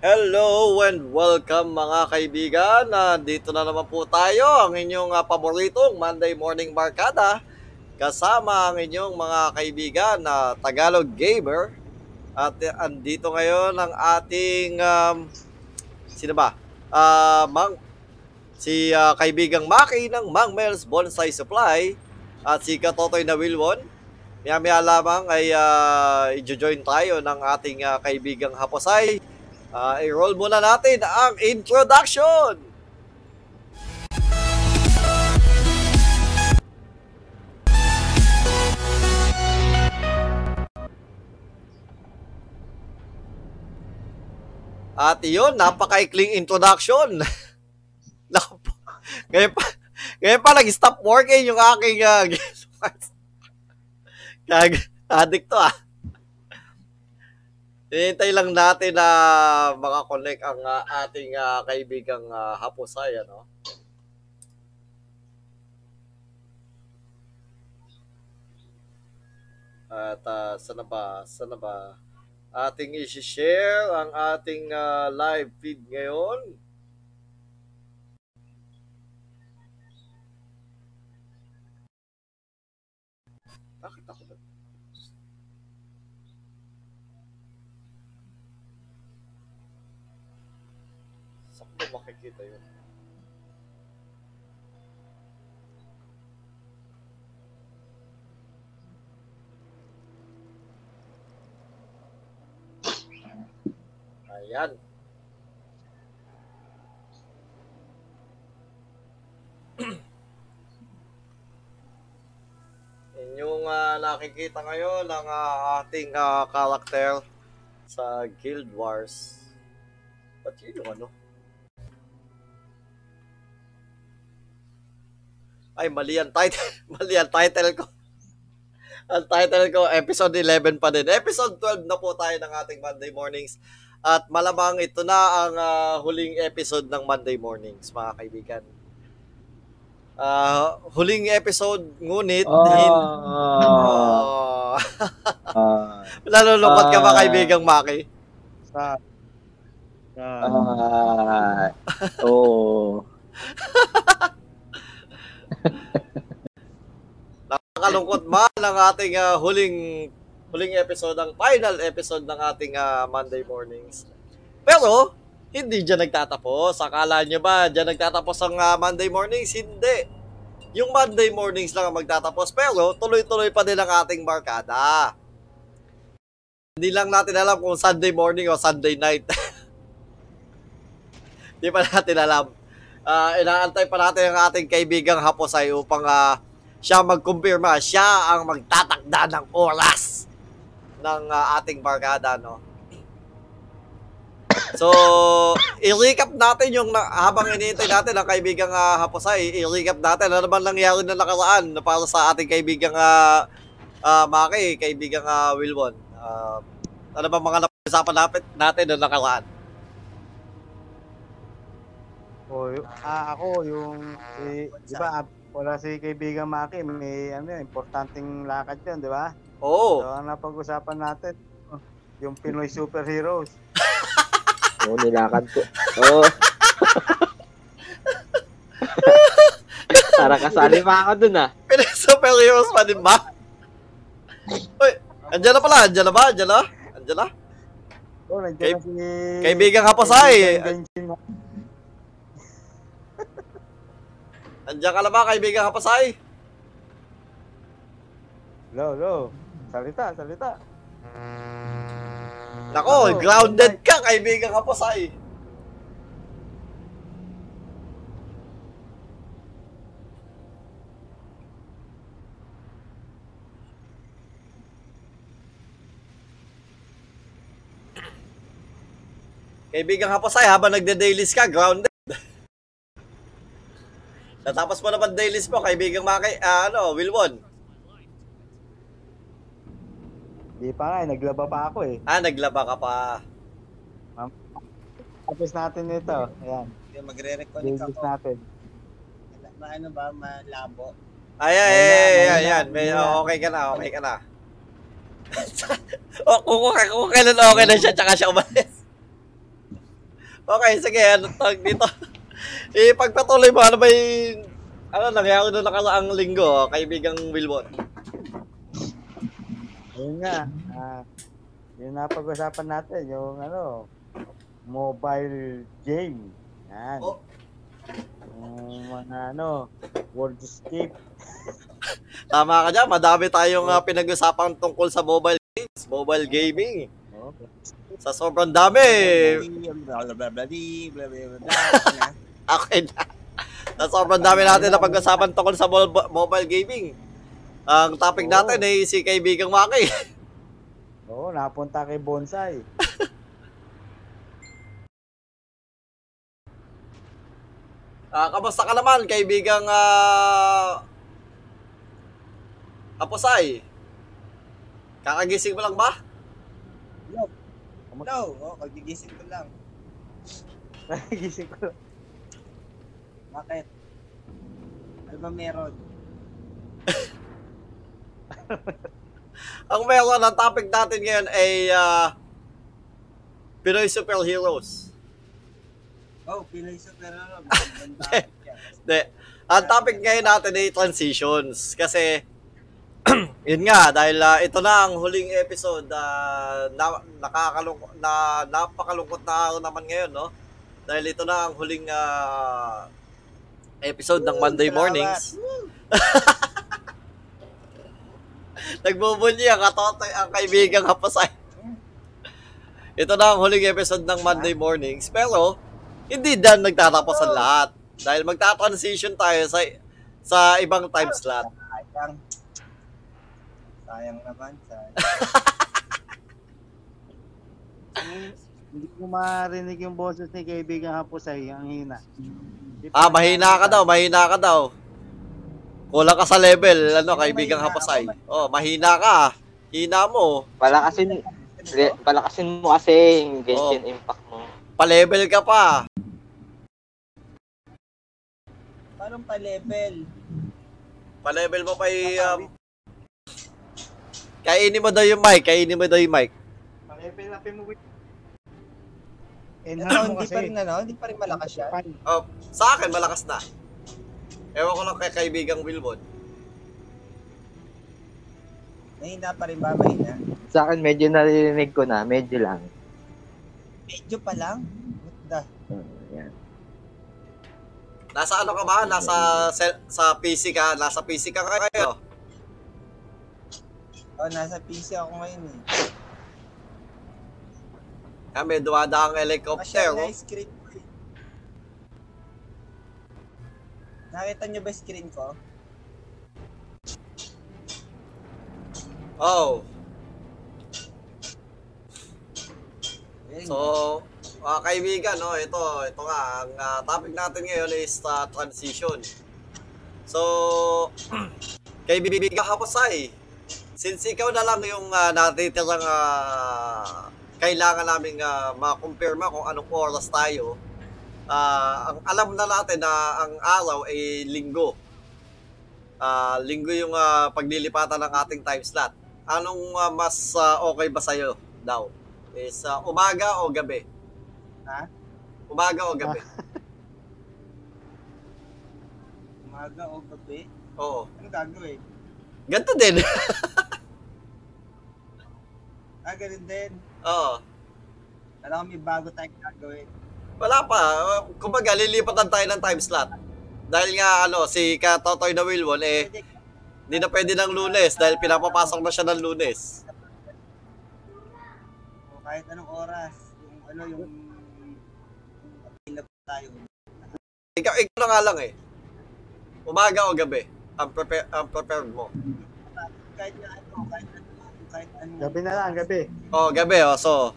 Hello and welcome mga kaibigan. Nandito na naman po tayo, ang inyong uh, paboritong Monday Morning Barkada. Kasama ang inyong mga kaibigan na Tagalog Gamer. At uh, andito ngayon ang ating, um, sino ba? Uh, Mang, si uh, kaibigang Maki ng Mang Mel's Bonsai Supply at si Katotoy na Wilwon. Maya-maya lamang ay uh, i-join tayo ng ating uh, kaibigang Haposay Uh, i-roll muna natin ang introduction! At yun, napakaikling introduction. ngayon pa, ngayon pa nag-stop working yung aking uh, Kag, addict to ah. Hinihintay lang natin na makakonect ang uh, ating uh, kaibigang uh, Hapusay, ano? At uh, sana ba, sana ba ating i-share ang ating uh, live feed ngayon? Ko makikita yun. Ayan. Inyong uh, nakikita ngayon ang uh, ating uh, karakter sa Guild Wars. Ba't yun yung ano? Ay, mali ang title. mali ang title ko. ang title ko, episode 11 pa din. Episode 12 na po tayo ng ating Monday Mornings. At malamang ito na ang uh, huling episode ng Monday Mornings, mga kaibigan. Uh, huling episode, ngunit... Oh. Hin- oh. uh, Nalulungkot ka ba, kaibigang Maki? Sa... Ah. Oo. Nakakalungkot man ang ating uh, huling huling episode, ang final episode ng ating uh, Monday mornings. Pero, hindi dyan nagtatapos. Akala nyo ba dyan nagtatapos ang uh, Monday mornings? Hindi. Yung Monday mornings lang ang magtatapos, pero tuloy-tuloy pa din ang ating barkada. Hindi lang natin alam kung Sunday morning o Sunday night. Hindi pa natin alam uh, inaantay pa natin ang ating kaibigang Haposay upang uh, siya magkumpirma, siya ang magtatakda ng oras ng uh, ating barkada, no? So, i-recap natin yung na, habang iniintay natin ang kaibigang uh, Haposay, i-recap natin ano naman nangyari na nakaraan na para sa ating kaibigang uh, uh, Maki, kaibigang uh, Wilwon. Uh, ano ba mga napag-usapan natin, na nakaraan? Oh, y- ah, ako yung si, 'di ba, ah, wala si kaibigan Maki, may ano, importanteng lakad 'yan, 'di ba? Oo. So, ang napag-usapan natin, oh, yung Pinoy superheroes. Oo, nilakad ko. Oo. Para kasali pa ako dun ah. Pinoy superheroes pa din ba? Uy, andyan na pala, andyan na ba? Andyan na? Andyan na? Oh, nandiyan Kay- na si Kaibigang Hapasay. kaibigan Genshin. Andyan ka na ba, kaibigang Hapasay? Lo, lo. Salita, salita. Nako, Ano? grounded ka, kaibigang Hapasay. Kaibigang Hapasay, habang nagde-dailies ka, grounded. Natapos mo naman dailies mo, kaibigang Maki, ah, ano, Wilwon. Di pa nga, eh, naglaba pa ako eh. Ah, naglaba ka pa. Tapos natin ito. Ayan. Yung magre-reconnect Dailies ako. natin. Ma, ano ba, malabo. Ay, ay, ay, ay, ayan. May, na. oh, okay ka na, okay ka na. o, kung, kung, kung kailan okay na siya, tsaka siya umalis. Okay, sige, ano tawag dito? Ipagpatuloy mo, ano ba yung, ano, nangyari na nakaraang linggo, kaibigang Wilbon? Ayun nga. Ah, yung napag-usapan natin, yung ano, mobile game. Yan. Oh. Yung mga ano, Worldscape. Tama ka dyan, madami tayong uh, pinag-usapan tungkol sa mobile games, mobile gaming. Oh. Sa sobrang dami, Blah, blah, blah, blah, blah, blah, blah, blah. Okay na. Sa sobrang dami natin na pag-usapan tungkol sa mo- mobile gaming. Ang topic Oo. natin ay si kaibigang Maki. Oo, napunta kay Bonsai. Ah, kamusta ka naman, kaibigang ah Aposay? Kakagising mo lang ba? No, oh, kagigising ko lang. Gising ko. Bakit? Ano ba meron? Ang meron ang topic natin ngayon ay ah, Pinoy superheroes. Oh, Pinoy Superhero. De, ang topic ngayon natin ay transitions kasi yun nga dahil ah, ito na ang huling episode ah, na nakakalungkot na napakalungkot na araw naman ngayon no dahil ito na ang huling ah, episode ng Monday mornings nagbubunyi ang katotoy ang kaibigang hapasay ito na ang huling episode ng Monday mornings pero hindi dan nagtatapos ang lahat dahil magta-transition tayo sa sa ibang time slot Sayang. Sayang naman. Sayang. Hindi ko marinig yung boses ni kaibigan Hapusay. Ang hina. Di Ah, pa- mahina ka daw, mahina ka daw. Kulang ka sa level, ano, kaibigang hapasay. Oh, mahina ka. Hina mo. Palakasin, re- palakasin mo kasi yung Genshin Impact mo. Pa-level ka pa. Parang pa-level. Pa-level mo pa yung... Um, kainin mo daw yung mic, kainin mo daw yung mic. Upin mo. Enhance mo hindi kasi. pa rin ano, hindi pa rin malakas siya. Oh, sa akin, malakas na. Ewan ko lang kay kaibigang Wilbon. Mahina pa rin ba? Mahina. Sa akin, medyo naririnig ko na, medyo lang. Medyo pa lang. What the? Hmm, yan. Nasa ano ka ba? Nasa sa PC ka? Nasa PC ka kayo? Oh, nasa PC ako ngayon eh. Kami, dumadaan ang helicopter. Masyal na Oh. yung screen ko eh. Nakita nyo ba yung screen ko? oh. Ayun. So, mga kaibigan, no, ito, ito nga, ang ah, topic natin ngayon is ah, transition. So, kaibigan Hapasay, since ikaw na lang yung uh, natitirang ah, kailangan namin uh, makumpirma kung anong oras tayo, ah, ang alam na natin na ang araw ay linggo. Ah, linggo yung ah, paglilipatan ng ating time slot. Anong ah, mas ah, okay ba sa'yo daw? Is ah, umaga o gabi? Ha? Umaga o gabi? Umaga o gabi? Oo. Ano gagawin? Ganito din. Ah, ganun din. Oo. Alam ko may bago tayong gagawin. Wala pa. Kumbaga, lilipatan tayo ng time slot. Dahil nga, ano, si Katotoy na Wilwon, eh, hindi na pwede ng lunes dahil pinapapasok na siya ng lunes. o kahit anong oras. Yung ano, yung tayo. Ikaw, ikaw na nga lang eh. Umaga o gabi? Ang, prepare, ang prepared mo. Kahit na ano, kahit ano, kahit ano. Gabi na lang, gabi. Oh, gabi, oh. So,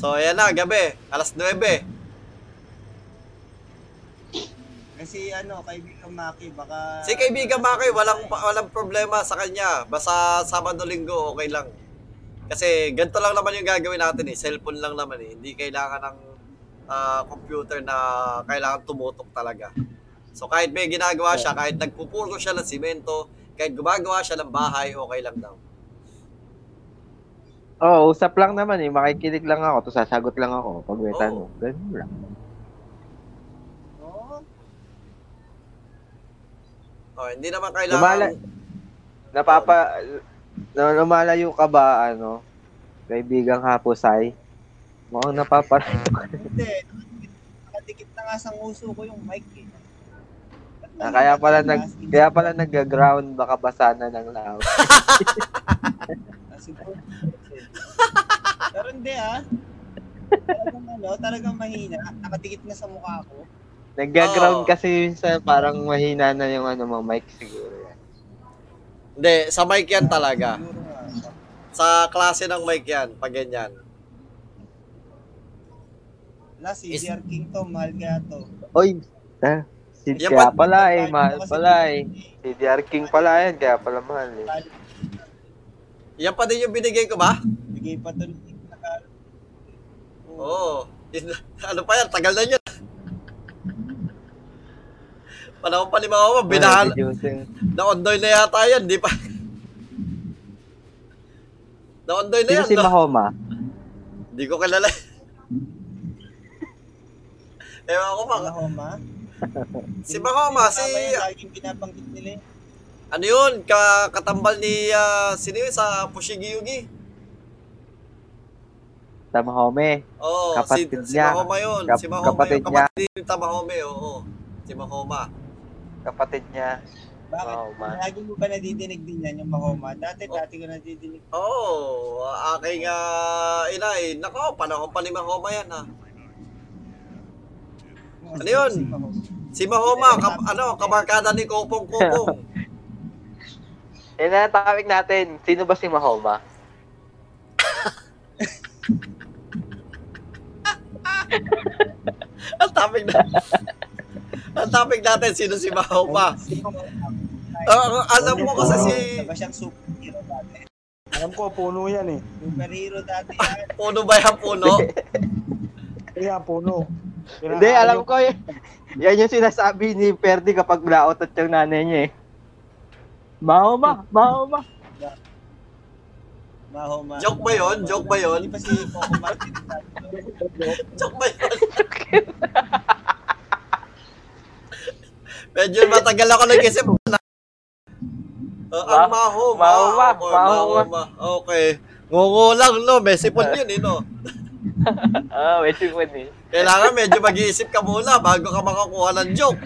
so ayan na, gabi. Alas 9. Kasi ano, kaibigan Maki, baka... Si kaibigan Maki, walang, walang problema sa kanya. Basta Sabado Linggo, okay lang. Kasi ganito lang naman yung gagawin natin eh. Cellphone lang naman eh. Hindi kailangan ng ah, computer na kailangan tumutok talaga. So kahit may ginagawa siya, kahit nagpupuro siya ng simento, kahit gumagawa siya ng bahay, okay lang daw. Oo, oh, usap lang naman eh. Makikinig lang ako, tapos sasagot lang ako pag may oh. tanong. Ganun lang. Oh. oh, hindi naman kailangan... Lumala... Napapa... Na lumalayo ka ba, ano, kaibigang hapusay? Mukhang napaparayo ka. Hindi. Nakadikit na nga sa nguso ko yung mic eh. Ah, kaya pala nag kaya pala nag-ground baka basa na ng loud. Ah, pero hindi ah. Talagang ano, talagang mahina. Nakadikit na sa mukha ko. Nag-ground Oo. kasi sa parang mahina na yung ano mo mic siguro. yan. Hindi, sa mic yan talaga. Sa klase ng mic yan, pag ganyan. Wala, si Is- DR King to, mahal kaya to. Oy, ah, si Yan kaya pa- pala eh, mahal pala eh. Si DR King pala yan, kaya pala mahal eh. Yan pa din yung binigay ko ba? Bigay pa Tagalog. Oo. Yun- ano pa yan, tagal na yun. Panahon pa ni Mama, binahal. Reducing. Na-ondoy na yata yan, di pa. Na-ondoy na Sino yan. si no? Mahoma? Di ko kilala. Ewan ko pa. Mahoma. Si Mahoma, si... Yan, laging binabanggit nila eh. Ano yun? Ka katambal ni... ah, sino yun sa Pushigiyugi? Sa Mahome. Oo, Kapatid si, si niya. Mahoma yun. Kap- si Mahoma kapatid yun. niya. Kapatid ni Tamahome, oo. Si Mahoma. Kapatid niya. Bakit? Mahoma. Lagi mo ba nadidinig din yan yung Mahoma? Dati, dati ko nadidinig. Oo, aking uh, inay. Nako, panahon pa ni Mahoma yan ha. Ano yun? Si Mahoma. Si Mahoma, kap, ano, kabarkada ni Kopong Kopong. Yan na topic natin. Sino ba si Mahoma? ang topic na... ang topic natin, sino si? Si Mahoma. Ah, alam mo kasi si... Siyang superhero dati? Alam ko, puno yan eh. Superhero dati yan. Puno ba yan, puno? Kaya puno. Hindi, alam ko y- Yan yung sinasabi ni Perdi kapag nautot yung nanay niya eh. Mahoma, Mahoma. Mahoma. Joke ba yun? Joke ba yun? Hindi pa si Coco Martin. Joke ba yun? Medyo matagal ako nag-isip na. Uh, ang mahoma. Mahoma, Okay, mahoma. Okay. Ngungo lang, no? Mesipon yun, eh, no? Ah, wait yung eh. Kailangan medyo mag-iisip ka muna bago ka makakuha ng joke.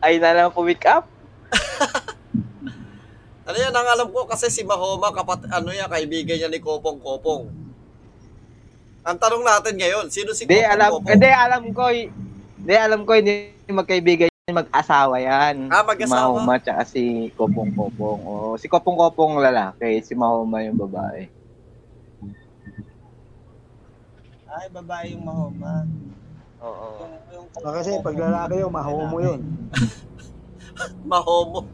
Ay na lang po-wake up. Ano yan, ang alam ko kasi si Mahoma, kapat, ano yan, kaibigan niya ni Kopong Kopong. Ang tanong natin ngayon, sino si Hindi, Kopong alam, Kopong? hindi, alam ko, hindi, alam ko, hindi magkaibigan mag-asawa yan. Ah, mag-asawa? Si Mahoma tsaka si Kopong Kopong. O, si Kopong Kopong lalaki, si Mahoma yung babae. Ay, babae yung Mahoma. Oo. Yung, yung, Ah, kasi pag lalaki yun, mahomo yun. Mahomo.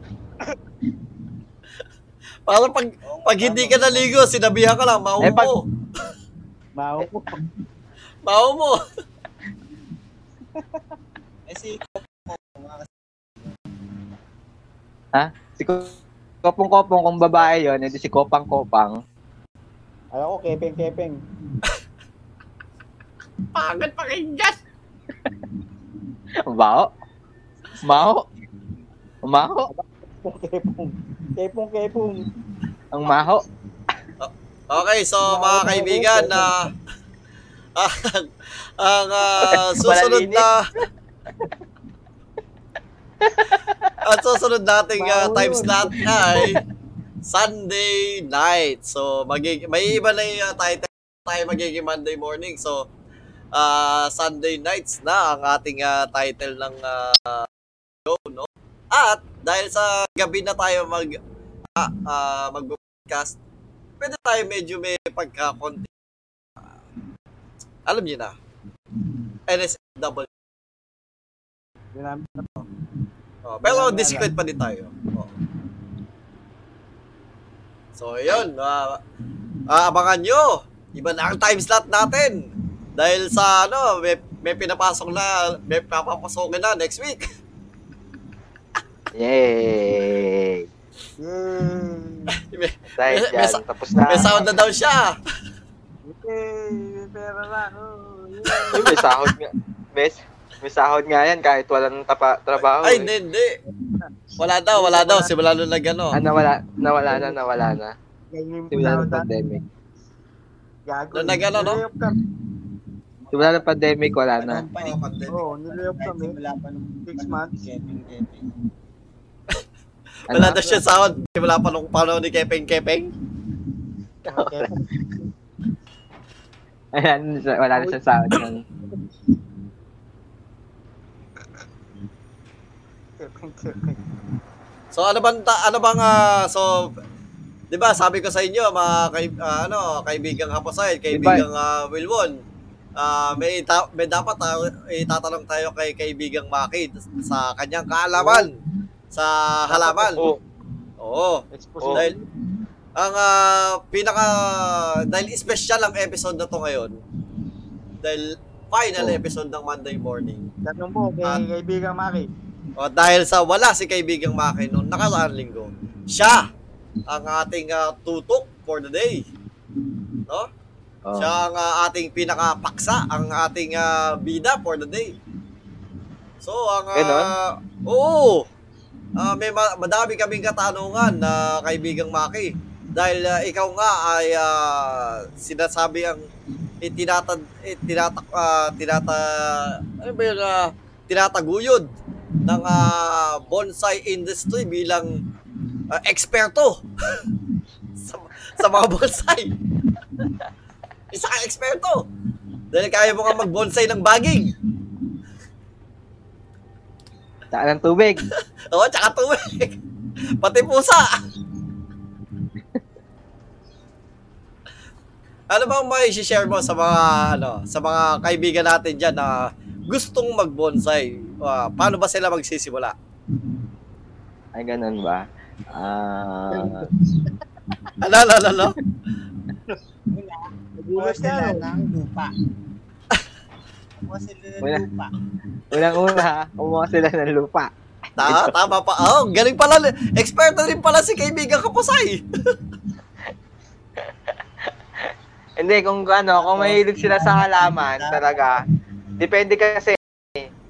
Parang pag, pag hindi ka naligo, sinabihan ka lang, mahomo. Eh, pag- Mahomo. Mahomo. Eh si nga Si Ko- Kopong Kopong, kung babae yon edi si Kopang Kopang. Alam ko, kepeng-kepeng. Pagod pakinggan. Bao. Maho. Maho. Kepong. Kepong-kepong. Ang maho. Okay, so mga kaibigan, na ang ah, susunod na ang susunod nating ah, Baho time slot ay Sunday night. So magig may iba na yung ah, title tayo magiging Monday morning. So ah, Sunday nights na ang ating ah, title ng ah, no? At dahil sa gabi na tayo mag ah, ah, mag-broadcast, pwede tayo medyo may pagka-konti. ah, alam niyo na. NSW. Yun namin. Oh, pero discreet pa din tayo. Oh. So, yun. ah ah, abangan nyo. Iba na ang time slot natin. Dahil sa ano, may, may pinapasok na, may papapasokin na next week. Yay! Yay! may, May- may tapos na. may sound na daw siya. Yay! May pera na. Oh, yay. Uy, may sahod nga. May, May sahod nga yan kahit walang tapa, trabaho. Ay, eh. hindi, hindi. Wala daw, wala daw. Simula nung nag ano. Ah, nawala, nawala na, nawala na. Yung Simula ng pandemic. Gago. Nung nag- ano, no? Simula ng pandemic, wala na. Oo. Oo, nilayop kami. simula pa nung Six months. Wala Ano? daw siya sahod. Simula pa nung panahon ni Kepeng Kepeng. Okay. Wala na siya sahod nun. So ano bang ano bang ah, so 'di ba sabi ko sa inyo mga kay, ah, ano kaibigang Haposay, kaibigang uh, Wilwon. Ah, may ta- may dapat ah, itatanong tayo kay kaibigang Maki sa kanyang kaalaman sa halaman. Oo. Oo. Expose Dahil ang ah, pinaka dahil special ang episode na to ngayon. Dahil final Oh. episode ng Monday morning. Tanong po kay Ah. kaibigang Maki. O, dahil sa wala si kaibigang Maki noong nakaraang linggo, siya ang ating ah, tutok for the day. No? Oh. Siya ang ah, ating pinakapaksa, ang ating ah, bida for the day. So, ang... ah, Ganon? oo. Ah, may ma- madami kaming katanungan na kaibigang Maki. Dahil ah, ikaw nga ay ah, sinasabi ang itinatad itinatak ah, tinata ano ba yun ah, tinataguyod ng ah, bonsai industry bilang ah, eksperto sa, sa mga bonsai. Isa kang eksperto. Dahil kaya mo nga mag-bonsai ng baging. Saan ng tubig? Oo, tsaka tubig. Pati pusa. ano bang may share mo sa mga ano, sa mga kaibigan natin diyan na gustong mag-bonsai? Ah, paano ba sila magsisimula? Ay, ganun ba? Ah, Ano, ano, ano, ano? Kumuha Nagulat sila ka. ng lupa. Kumuha sila ng Wala. lupa. unang-una, kumuha sila ng lupa. Ta tama pa. Oh, galing pala. Eksperto rin pala si kaibigan Kapusay. Hindi, kung ano, kung mahilig sila sa halaman, talaga, depende kasi,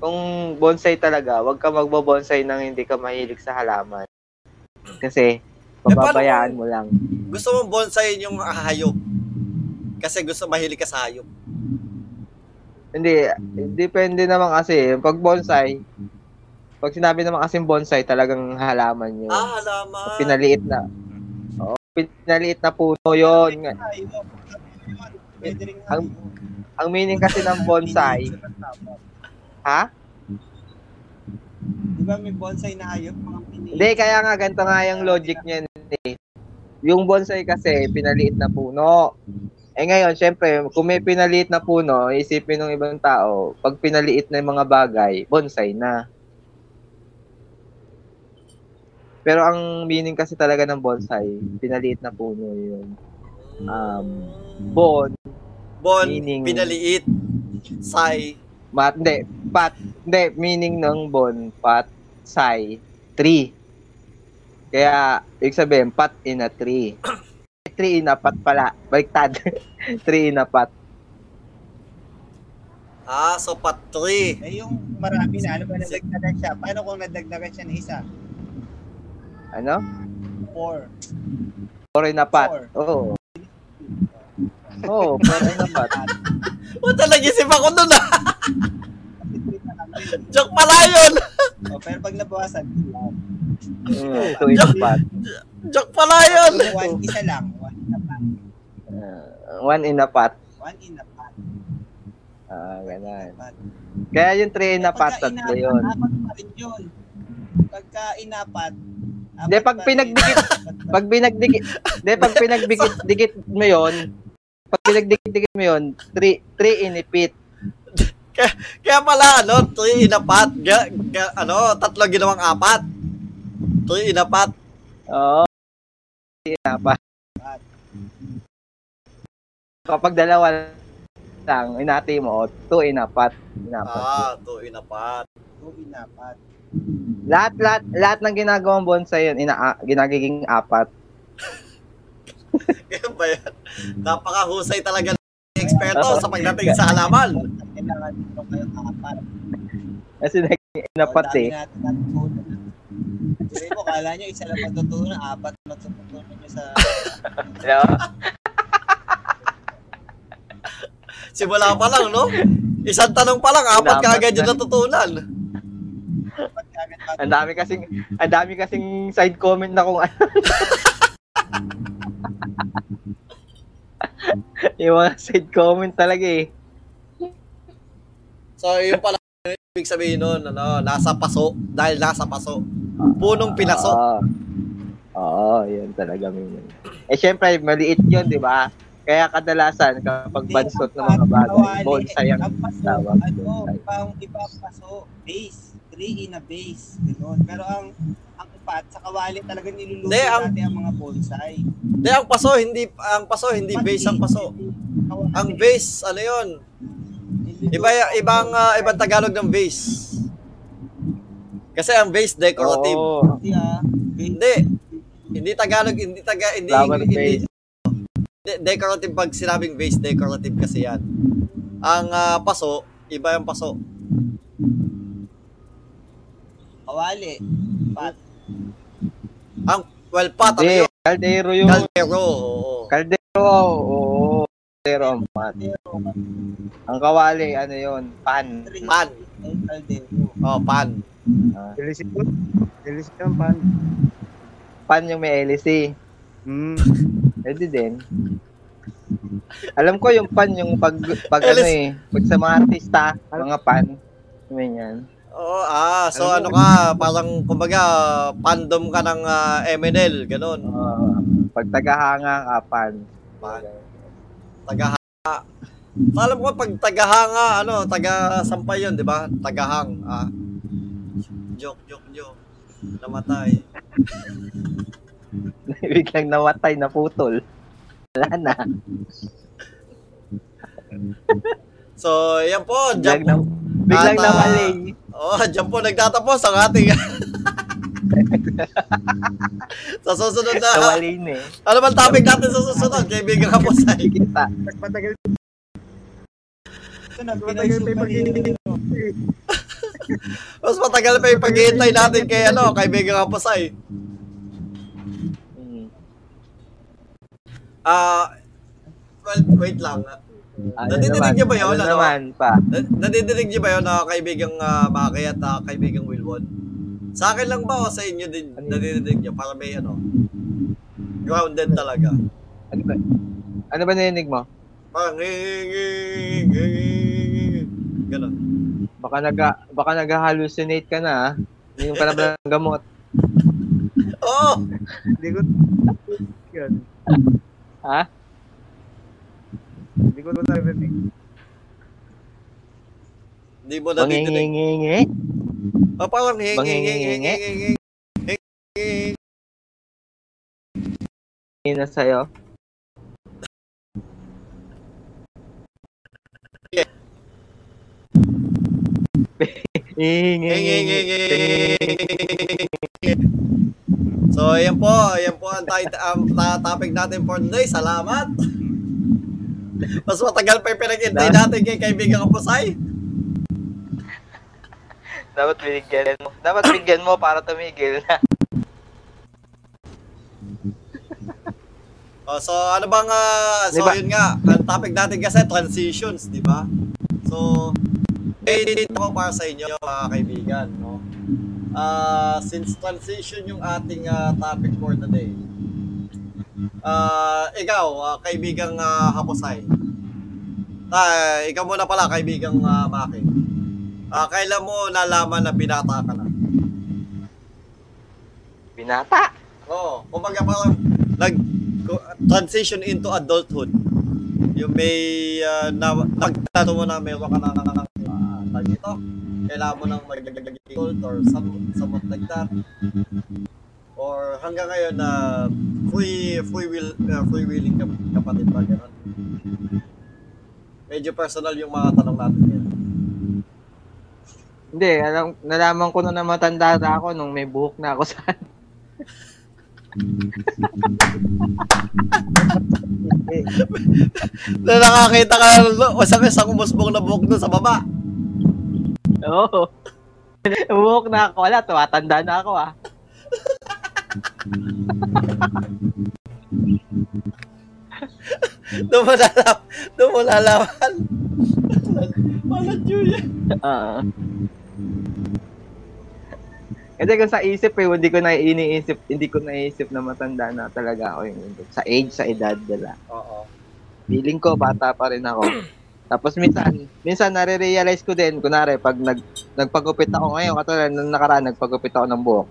kung bonsai talaga, wag ka magbo-bonsai nang hindi ka mahilig sa halaman. Kasi, pababayaan mo lang. Gusto mong bonsai yung hayop. Kasi gusto mahilig ka sa hayop. Hindi, depende naman kasi, pag bonsai, pag sinabi naman kasing bonsai, talagang halaman yun. Ah, halaman. Pinaliit na. Oo, pinaliit na puno yun. Ang-. Ang meaning kasi ng bonsai, ha? Di ba may bonsai na hayop? Mga pini- Hindi, kaya nga ganito nga yung logic niyan eh. Yung bonsai kasi, pinaliit na puno. Eh ngayon, syempre, kung may pinaliit na puno, isipin ng ibang tao, pag pinaliit na yung mga bagay, bonsai na. Pero ang meaning kasi talaga ng bonsai, pinaliit na puno yun. Um, Bon, Bon, meaning- pinaliit. Sai. mat, hindi, pat, hindi, meaning ng bon, pat, sai, tree. Kaya, ibig sabihin, pat in a tree. Tree in a pat pala. Baliktad. tree in a pat. Ah, so patri. Eh yung marami na, ano ba nadagdagan siya? Paano kung nadagdagan siya ng isa? Ano? Four. Or in a pat. Four. Oo. Oo, four in a pat. Puta, nag-isip ako dun ah. Joke pala yun. Oh, pero pag nabawasan. Mm, pat. Joke pala yun. One, isa lang. One in a pot. Uh, one in a pat. One in a pot. Ah, ganun. Pot. Kaya yung three in a pat, Pagka tatlo inapat, yun. apat pa rin yun. Pagka inapat, Hindi, apat pag pinagdikit, Pag pinagdikit, de pag pinagdikit-dikit mo 'yon, pag pinagdikit-dikit mo 'yon, 3 3 inipit. Kaya pala, ano, three inapat. Ga, ga, ano, tatlo ginawang apat. Three inapat. Oo. Inapa. Kapag dalawa lang, inati mo, 2 inapat. Inapat. Ah, two inapat. two inapat. Lahat, lahat, lahat ng ginagawang bonsai yun, ina, ginagiging apat. Kaya ba yan? Napakahusay talaga ng eksperto sa pagdating sa halaman. Kailangan dito kayo apat. Kasi naging inapat eh. Sabi mo, kala nyo isa lang matutunan, apat matutunan nyo sa... Hello? Simula pa lang, no? Isang tanong pa lang, apat ka agad yung na. natutunan. Ang dami kasing ang dami kasing side comment na kung ano. yung mga side comment talaga eh. So, yun pala, ibig sabihin nun, ano, nasa paso, dahil nasa paso. Punong pinaso. Oo. Oo, yun talaga minun. Eh syempre, maliit yun, di ba? Kaya kadalasan kapag bansot ng ang mga bagay, bonsai ang tawag. ano, ibang iba paso, base, three in a base, gano'n. Pero ang ang upat sa kawali talaga niluluto Hindi, ang- natin ang mga bonsai. Hindi, ang paso, hindi, ang paso, hindi base ang paso. Kawali, Ang base, ano yun? niluluto. Iba, ibang, ah, ibang Tagalog ng base. Kasi ang base, decorative. Oo. Hindi. Hindi. Tagalog, hindi taga, hindi, hindi. De- decorative pag sinabing base, decorative kasi yan. Ang ah, paso, iba yung paso. Kawali, pat. Well, pat, ano Hindi, yun? kaldero yun. Caldero, oo. Kaldero, oo. Kaldero ang pat. Ang kawali, ano yun? Pan. Pan. Ang kaldero. Oh, pan. Ah, Delisyon. Delisyon pan. pan yung may LC. Hmm. Pwede din. Alam ko yung pan yung pag, pag ano LC. eh, pag sa mga artista, mga pan, may yan. Oo, ah, so Alam ano ka, parang kumbaga fandom ka ng ah, MNL, ganun. Uh, pag tagahanga ka, pan. Pan. Tagahanga. So, alam ko pag tagahanga, ano, taga sampay yun, di ba? Tagahang. Ah. Joke, joke, joke. Namatay. Biglang namatay, naputol. Wala na. So, yan po, Biglang, na, biglang At, ah, nawalay. Oh, dyan po nagtatapos ang ating sa susunod na Nawalay na eh. ano bang topic natin sa susunod kaibigan ka po sa Kita. Na, Pinoy matagal pa yung superhero. mas matagal pa yung paghihintay natin kay ano kaibigan ka po sa ah well wait lang Ano Nadidinig niyo ba yun, Ano naman pa? Na- nadidinig niyo ba yun na kaibigang uh, Maki at ah, kaibigang Wilwon sa akin lang ba o sa inyo din Ano nadidinig niyo para may ano grounded talaga Ano ba? Ano ba narinig mo? parang ganun Baka naga baka nag-hallucinate ka na ah. Hindi mo pala ba ng gamot? oo Hindi ko yun. Ha? Hindi ko narinig. hindi mo nadidinig Mangingingingi? Oh, parang hing hing, hing. So, ayan po. Ayan po ang tit- ta- topic natin for today. Salamat. Mas matagal pa yung pinag-intay natin kay kaibigan Kapusay. Dapat binigyan mo. Dapat bigyan mo para tumigil na. Oh, so, ano bang, ah, so Di ba- yun nga, ang topic natin kasi transitions, di ba? So, eh, dito ko para sa inyo, mga kaibigan, no? Ah, since transition yung ating ah, topic for today, ah, ikaw, ah, kaibigang uh, Haposay, ah, ikaw muna pala, kaibigang uh, Maki, ah, kailan mo nalaman na binata ka na? Binata? Oo, kumbaga parang nag transition into adulthood. Yung may uh, na, nagtato mo na meron ka na uh, tag ito. Kailangan mo nang mag-adult or some, somewhat like that. Or hanggang ngayon na free free will uh, free willing ka, kapatid ba ganun. Medyo personal yung mga tanong natin ngayon. Hindi, alam, nalaman ko na na matanda na ako nung may buhok na ako sa... Na nakakita ka, wasang isang umusbong na buhok doon sa baba. Oo. Buhok na ako. Wala, tumatanda na ako ah. Doon mo lalaman. Doon mo lalaman. Walang Julia. Oo. Kasi kung sa isip eh, hindi ko na iniisip, hindi ko naisip na matanda na talaga ako yung sa age, sa edad nila. Oo. Feeling ko, bata pa rin ako. Tapos minsan, minsan nare-realize ko din, kunwari, pag nag, nagpagupit ako ngayon, katulad nung nakaraan, nagpagupit ako ng buhok.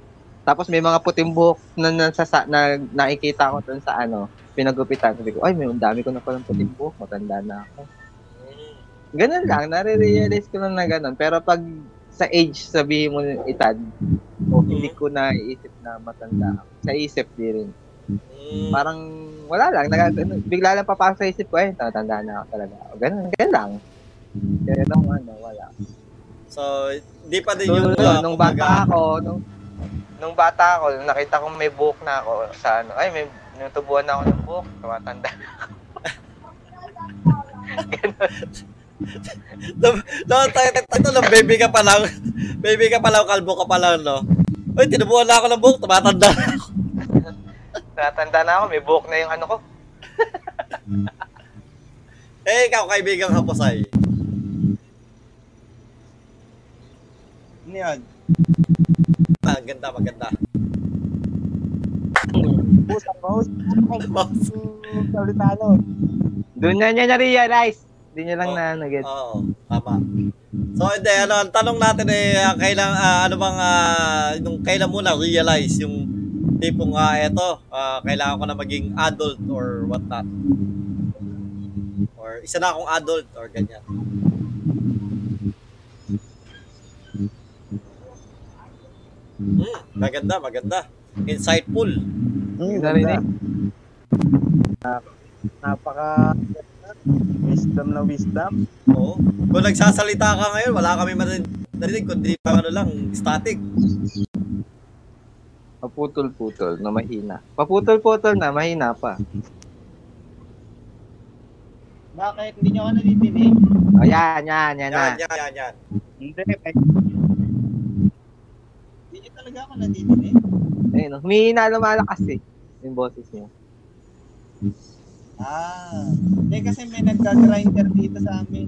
Tapos may mga puting buhok na, nasasa, na nakikita ko dun sa ano, pinagupitan. Sabi ko, ay, may dami ko na palang puting buhok, matanda na ako. Ganun lang, nare-realize ko lang na ganun. Pero pag sa age, sabihin mo edad, o hindi ko naisip na matanda ako. Sa isip, di rin. Mm. Parang, wala lang. Nag, bigla lang papasok sa isip ko, eh, tatanda na ako talaga. O, ganun, ganun lang. Kaya lang, ano, wala. So, di pa din So, yung... nung, uh, nung bata ako, nung, nung bata ako, nung nakita kong may buhok na ako sa ano, ay, may nutubuan na ako ng buhok, tumatanda. No, tayo, tayo, ito lang, baby ka pa lang. Baby ka pa lang, kalbo ka pa lang, no? Uy, tinubuan na ako ng buhok, tumatanda na ako. Tumatanda na ako, may buhok na yung ano ko. Eh, ikaw, kaibigang Haposay. Ano yun? Ah, ganda, maganda. Pusa ko. Salita nun. Doon na niya na-realize. Hindi niya lang na nag Oo, tama. So, hindi, ano, ang tanong natin eh, ah, kailan, ah, ano bang, ah, nung kailan mo na-realize yung tipong, ah, eto, ah, kailangan ko na maging adult or what not. Or isa na akong adult or ganyan. Hmm, maganda, maganda. Insightful. Hmm, ganda. Napaka wisdom na wisdom. Oo. Kung nagsasalita ka ngayon, wala kami marinig, kundi pa ano lang, static. Paputol-putol na mahina. Paputol-putol na, mahina pa. Bakit? Hindi nyo ako nadidinig? O yan, yan, yan na. Yan, yan, yan, yan. Hindi, eh, Hindi nyo talaga ako nadidinig? Ayun, no. humihina lumalakas eh. Yung boses niya. Ah. Hindi kasi may nagka-grinder dito sa amin.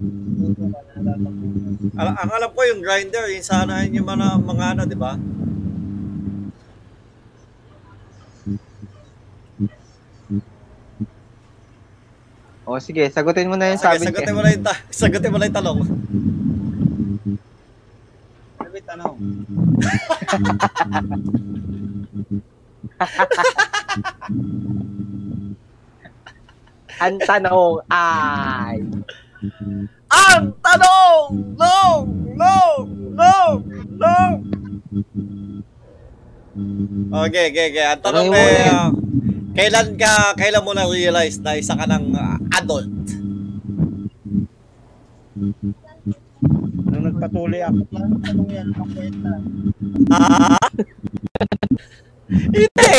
Al- ang alam ko yung grinder, yung sa ano, yung mga, mga ano, di ba? O sige, sagutin mo na yung Sige, sabi sagutin niya. mo na yung, ta- sagutin mo na yung tanong. Ano yung tanong? Ang tanong ay... Ang tanong! No! No! No! No! Okay, okay, okay. Ang tanong ulit. ah, kailan ka, kailan mo na-realize na isa ka ng ah, adult? nung nagpatuloy ako. Ano tanong yan? Ang kwenta. Ah? Hindi!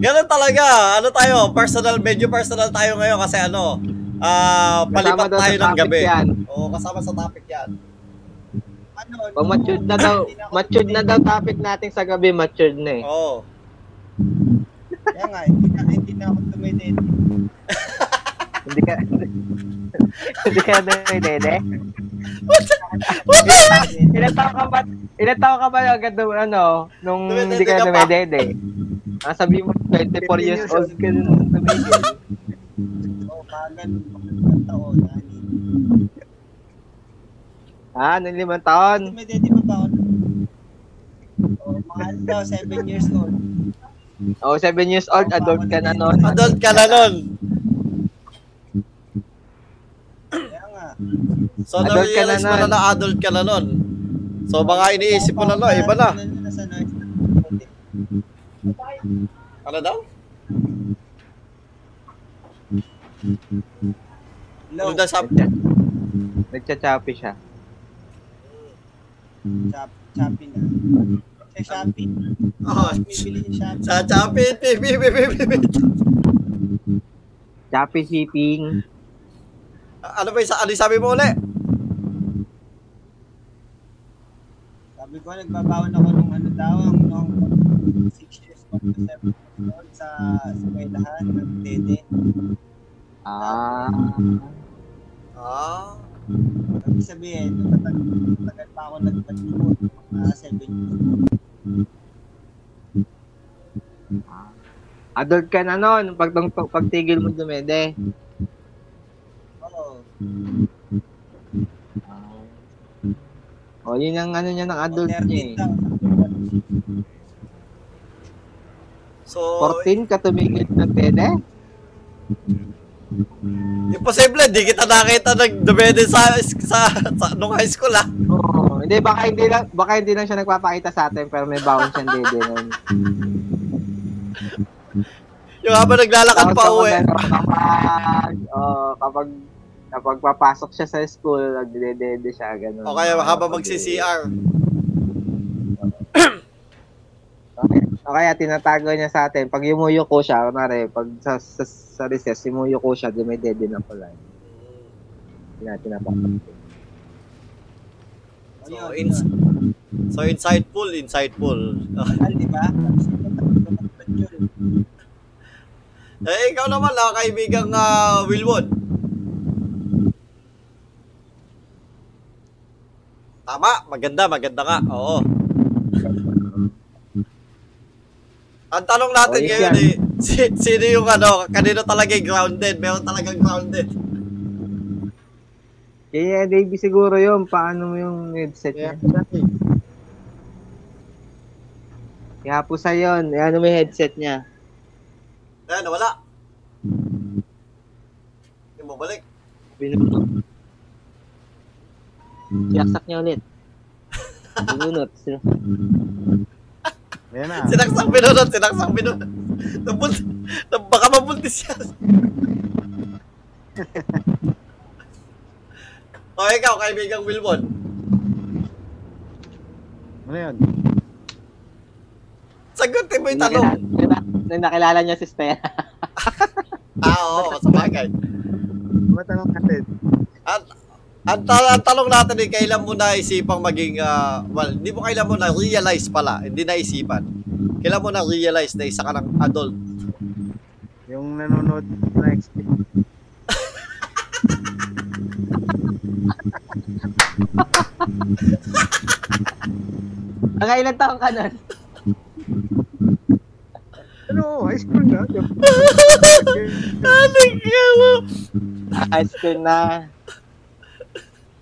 Ganun talaga. Ano tayo? Personal, medyo personal tayo ngayon kasi ano, ah palipat Kasama daw tayo ng gabi. yan. Oo, kasama sa topic yan. Ano? Pag matured na daw, matured na daw topic natin sa gabi, matured na eh. Oo. Kaya nga, hindi na, hindi na ako tumitin. Hindi ka... Hindi ka na may dede? Ilan taon ka ba? Ilan taon ka ba agad nung ano, nung Dumidede hindi ka ka na pa? may dede? Ah, sabi mo 24 years old ka nung tumigil. Oo, ganun. Mga taon. Ani. Ah, nung limang taon. Ba ako? Oo, mga ano daw, 7 years old. Oh, 7 years old, adult ka na noon. Adult ka na nun. So, Adult ka na na-realize mo na nun. na adult ka na nun. So, baka iniisip mo na no, iba na. Ano daw? Low. Ano daw sabi? Nagcha-choppy siya. Chop, choppy na. Sa Shopee. Oh, Bibili sa Shopee. sa Shopee. Choppy shipping. Ano ba yung, sa- ano yung sabi mo ulit? Sabi ko, nagbabawan ako nung ano daw, nung 6 years old to 7 years old sa sa ng Dede. Ah. Ah, Ibig sabihin, matagal, matagal pa ako nagpag-iwan, mga 7 years old. Adult ka na nun, pag, pag, pagtigil mo dumede. Oo. O, yun ang ano niya ng adult 13 niya eh. so, 14 ka tumigil ng dede? Imposible, di kita nakita nag-dumede sa, sa, sa, nung high school ah. Oo. Hindi, baka hindi lang, baka hindi lang siya nagpapakita sa atin, pero may baon siyang dede nun. Yung habang naglalakad pa uwi. Kapag, oh, kapag, kapag papasok siya sa school, nagdedede siya, ganun. O kaya habang magsi-CR. Okay. O kaya tinatago niya sa atin, pag yumuyo ko siya, kunwari, pag sa, sa, sa recess, yumuyo ko siya, dumedede na pala. Hindi natin napapakita. O, So, yun. So, insightful, insightful. Di ba? Eh, ikaw naman ah, kaibigang uh, Wilwood. Tama, maganda, maganda nga. Oo. Ang tanong natin yes ngayon eh, si, sino yung ano, kanino talaga yung grounded? Meron talagang grounded. Kaya Davey siguro yun, paano mo yung headset Kaya, niya? Kaya po sa yun, ano mo yung headset niya? Ayan, nawala. Yung bumalik. Binunot. Sinaksak niya ulit. Binunot. Yan na. Sinaksak binunod, sinaksak binunod. Nabul, nab, baka mabultis yan. o ikaw, kaibigang Wilbon. Ano yun? Sagutin mo yung tanong. Nung na- nung nakilala niya si Stella. Ah, oo, sa bagay. Matanong natin. At, ang, ta- ang tanong natin eh, kailan mo naisipang maging, ah, well, hindi mo kailan mo na-realize pala, hindi naisipan. Kailan mo na-realize na isa ka ng adult? Yung nanonood na expect. Ang ilang taon ka nun? Ano? High school na? Ano mo? High school na.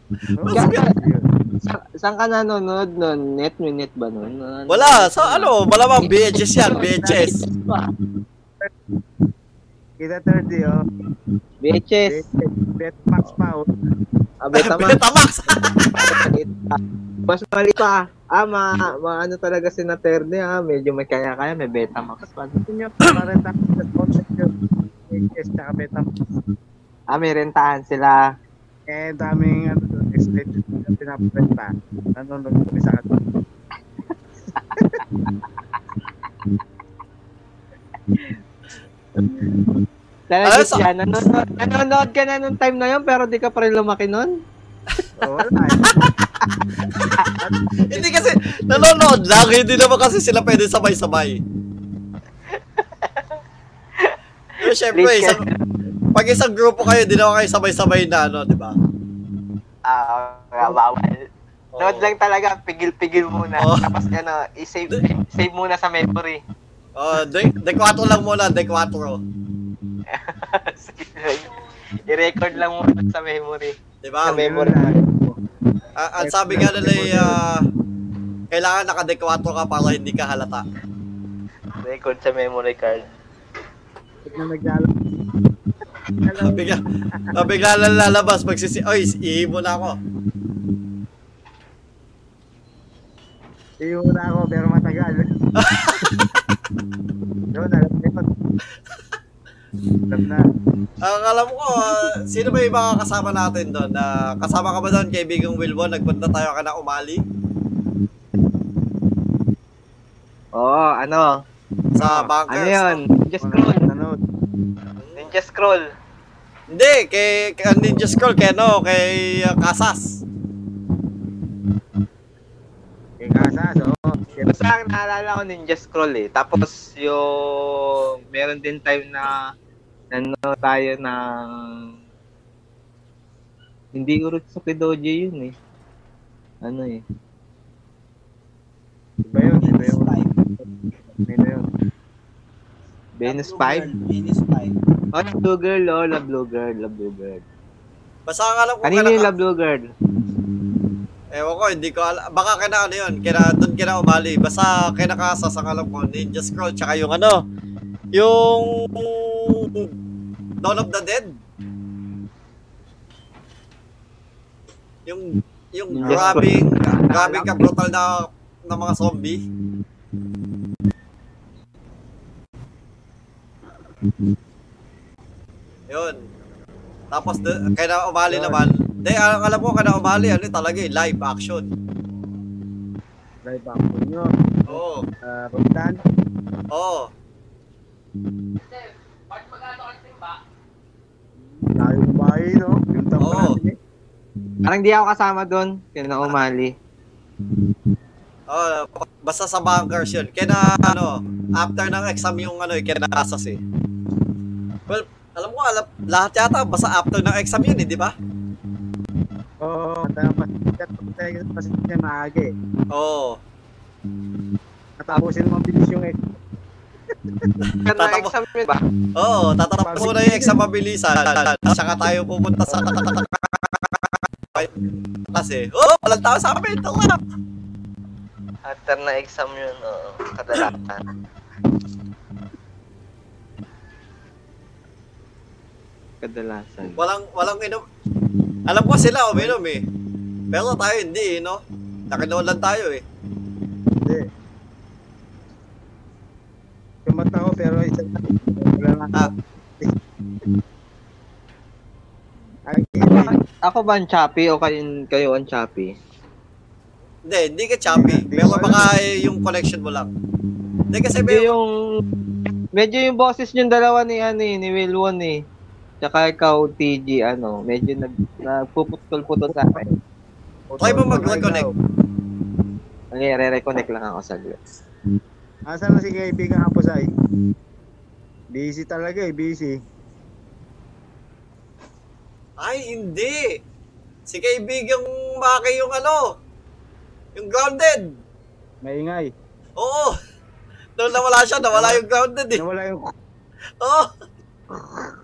Oh, yun. Sa, saan ka nanonood nun? Net? May net ba nun? Wala, sa ano, malamang VHS yan, VHS. Kita 30 oh. VHS. Bet Max pa oh. Ah, Betamax. Betamax. Mas mali pa. Ah, ma, ma ano talaga si Naterne ah. Medyo may kaya-kaya. May Betamax pa. Gusto nyo, parang tapos sa concept yun. HS tsaka Betamax. Ah, may rentahan sila. Eh, daming ano doon, extended na pinaprenta. Nanonood kami sa ato. Talaga Ah, sa- siya. Nanonood, nanonood ka na nung time na yun pero di ka pa rin lumaki nun? Oh, wala eh. hindi kasi, nanonood lang, hindi naman kasi sila pwede sabay-sabay. Pero syempre, Please, isang, pag isang grupo kayo, di naman kayo sabay-sabay na ano, di ba? Ah, uh, bawal. Nood lang talaga, pigil-pigil muna. Oo. Tapos ano, i-save save muna sa memory. Oh, de, de 4 lang muna, de 4. I-record lang muna sa memory. Di ba? Sa memory. Ah, ang sabi nga nila ay, ah, kailangan naka-de 4 ka para hindi ka halata. Record sa memory card. Pag na naglalaro. Bigla, ah, bigla lang lalabas, magsisi, oy, ihibo na ako. Iyo na ako, pero matagal. Yun, alam na. Alam na. Ang alam ko, ah, sino ba yung mga kasama natin doon? na kasama ka ba doon, kaibigang Wilbon? Nagpunta tayo ka na umali Oo, ano? sa bunkers. Ano yun? Scroll. nanonood. Ninja scroll. Hindi, kay, kay Ninja Scroll, kay ano, kay ah, Kasas. Kay Kasas, oo. Basta ang naalala ko Ninja Scroll eh. Tapos yung meron din time na nano tayo ng hindi Urutsuki Dojo yun eh. Ano eh. Iba yun, iba yun. 5. Iba yun. Venus Blue 5? Girl, Venus 5. Oh, la Blue Girl, oh, la Blue Girl, la Blue Girl. Basta ang alam ko Kanino yung la Blue Girl? ewan ko, hindi ko alam. Baka kina ano yun, kina, doon kina umali. Basta kinakasas ang alam ko, Ninja Scroll, tsaka yung ano, yung Dawn of the Dead. Yung, yung Ninja grabing, grabing ka brutal na, na mga zombie. Yun. Tapos, de, kaya na umali naman. Hindi, ang alam ko, kaya na umali, ano talaga eh, live action. Live action yun. Oo. Uh, Rodan. Oo. Tayo kumain, no? Yung Oo. tama natin eh. Parang di ako kasama doon. Kaya na umali. Oh, basta sa bunkers yun. Kaya na, ano, after ng exam yung ano, eh, kaya nakasas eh. Well, alam ko, alam, lahat yata, basta after ng exam yun eh, di ba? Oo, tama. Kasi kasi siya maaga eh. Oo. Natapusin mo bilis yung ex. Kaya na Tatapos- exam yun ba? Oo, tatapos mo na yung exam mabilisan. Saka tayo pupunta sa... Kasi, oh, walang tao sa amin. Ito nga. After na exam yun, oo. Kadalasan. Kadalasan. Walang, walang inom. Alam ko sila, uminom eh. Pero tayo hindi eh, no? Nakinood lang tayo eh. Hindi. Kumata ko pero isa wala lang. Ah. Ay. Ako ba ang choppy o kayo, kayo ang choppy? Hindi, hindi ka choppy. Pero baka eh, yung connection mo lang. Hindi kasi may... yung medyo yung boses yung dalawa ni ano eh, ni Wilwon eh. Tsaka ikaw TG ano, medyo nag nagpuputol-putol sa akin. Try mo mag-reconnect. Okay, re-reconnect lang ako saglit. Asan na si kaibigan Hapusay? Busy talaga eh, busy. Ay, hindi. Si kaibigang Maki yung ano, yung grounded. Maingay. Oo. Nung nawala siya, nawala yung grounded eh. Nawala yung Oo.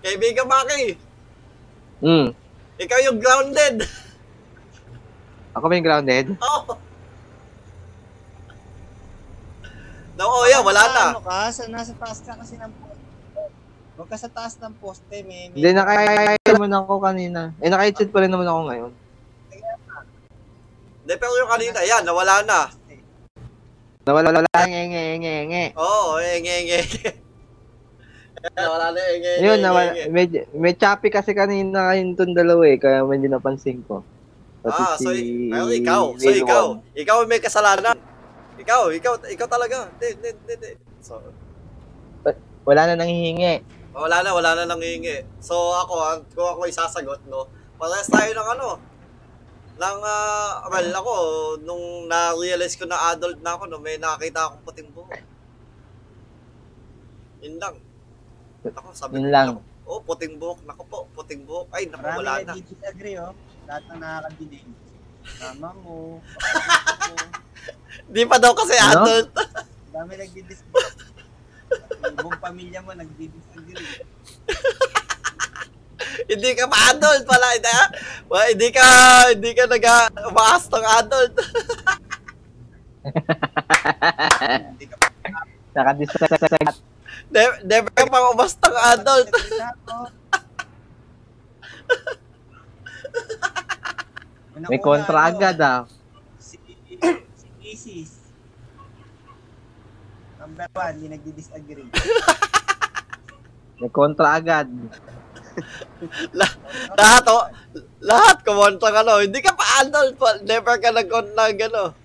Kaibigang Maki, Hmm. ikaw yung grounded. Ako ba yung grounded? Oo. No, oh, yeah, wala na. Ano ka? Sa, nasa taas ka kasi ng poste. Huwag ka sa taas ng poste. May. Hindi, naka-headset naman ako kanina. Eh, naka-headset pa rin naman ako ngayon. Hindi, pero yung kanina, yan, nawala na. Nawala, wala, nge, nge, nge, nge. Oo, oh, enge, enge. Nawala na, enge, Ayun, enge, nawala, enge. may, may choppy kasi kanina kayong itong dalawa eh, kaya medyo napansin ko. Pati Ah, so, si pero ikaw, so Wilwon. ikaw, ikaw ang may kasalanan. Ikaw, ikaw, ikaw talaga. Hindi, hindi, hindi, hindi. So, Wala na nanghihingi. wala na, wala na nangingi. So, ako, ang- kung ako isasagot, no, parehas tayo ng ano, ng, ah, well, ako, nung na-realize ko na adult na ako, no, may nakita akong puting buhok. Yun lang. Ako, sabi Yun ko, lang. Oh, puting buhok. Naku po, puting buhok. Ay, naku, Marami wala na. nag-disagree, oh. Lahat ng nakakadinig. Mama mo, Di pa daw kasi Ano? adult. dami nagdi-disagree. Yung buong pamilya mo nagdi-disagree. hindi ka pa adult pala. Hindi, ah. Well, hindi ka, hindi ka nag umaas ng adult. Hindi ka Nakadisag. Never, never ka pa umas ng adult. May kontra ano, agad ah. Si, si Isis. Number one, hindi nagdi-disagree. May kontra agad. lahat, oh, lahat kumontra ka, no. Hindi ka pa adult pa. Never ka nag na gano.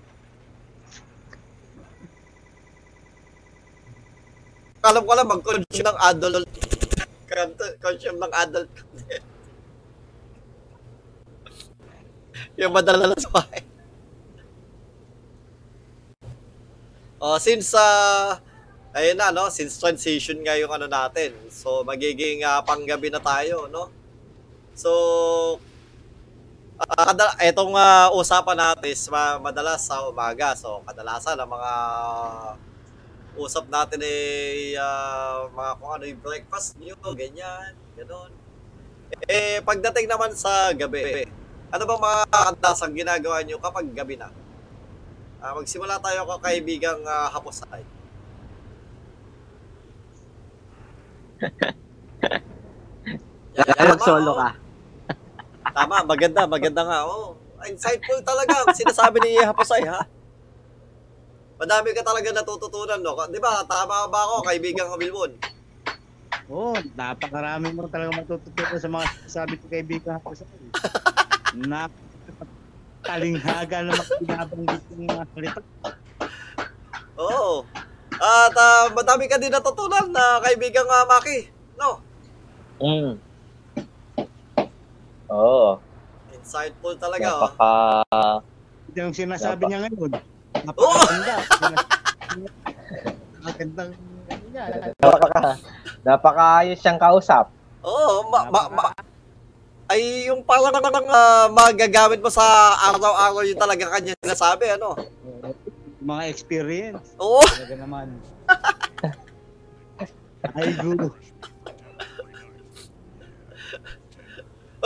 Alam ko lang, mag-consume ng adult. Consume ng adult. yung madala na sa bahay. Oh, since uh, ayun na no, since transition nga yung ano natin. So magiging ah, panggabi na tayo, no? So kada etong ah, usapan natin is ma- madalas sa umaga. So kadalasan ang mga usap natin ay ah, mga kung ano yung breakfast nyo, ganyan, gano'n. Eh, pagdating naman sa gabi, ano ba mga kadasang ginagawa nyo kapag gabi na? Ah, magsimula tayo ko kaibigang uh, Haposay. Kaya mag-solo ka. Tama, maganda, maganda nga. Oh, insightful talaga ang sinasabi ni Haposay, ha? Madami ka talaga natututunan, no? Di ba? Tama ba ako, kaibigang Hamilmon? Oo, oh, napakarami mo talaga matututunan sa mga sabi ko kaibigan ko sa Napakatalinghaga na makinabang yung mga salita. Oo. At ah, madami ka din natutunan na kaibigang uh, Maki, no? Mm. Oo. Insightful talaga, oh. Napaka... Yung sinasabi niya ngayon. Napakaganda. Napakagandang ano niya. Napaka... Napakaayos siyang kausap. Oo, ma, ma, ma, ay yung parang uh, magagamit mo sa araw-araw yung talaga kanya sinasabi, ano? Mga experience. Oo. Talaga naman. Ay, guru.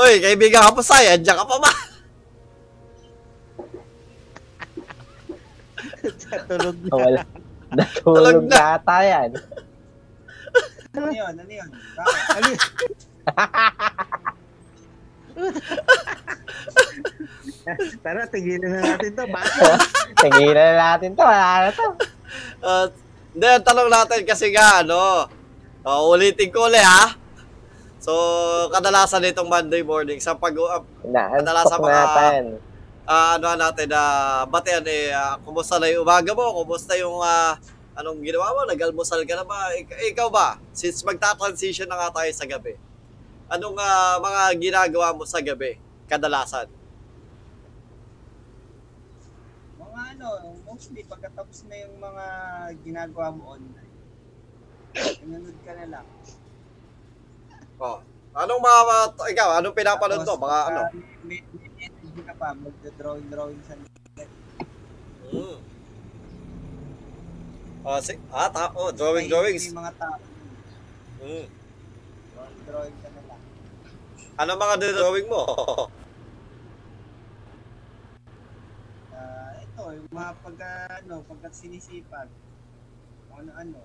Uy, kaibigan ka pa sa'yo, andiyan ka pa ba? Tulog na. Wala. Tulog Natulog na. na ata yan. Ano yun? Ano yun? Ano? Tara, tigilan na natin to. Bakit? Tingilan na natin to. Wala na to. At, hindi, ang tanong natin kasi nga, ano, uh, ulitin ko ulit, ha? So, kadalasan itong Monday morning, sa pag, uh, Kadalasan mga- natin. Ah, ano natin, na batian, eh, ah, kumusta na yung umaga mo? Kumusta yung, ah, anong ginawa mo? Nag-almusal ka na ba? Ik- ikaw ba? Since magta-transition na nga tayo sa gabi, anong ah, mga ginagawa mo sa gabi, kadalasan? Mga ano, mostly pagkatapos na yung mga ginagawa mo online, nanonood ka na lang. Oh. Anong mga, mga- ikaw, anong pinapanood mo? Mga ano? May, may energy ka pa, magda-drawing-drawing sa Mm. Ah, si, ah, ta, oh, drawing, May- drawings. May mga tao, Mm. drawing-drawing ka na lang. Ano mga drawing mo? Ah, ito, yung mga pagka, ano, pagka sinisipag, kung ano-ano.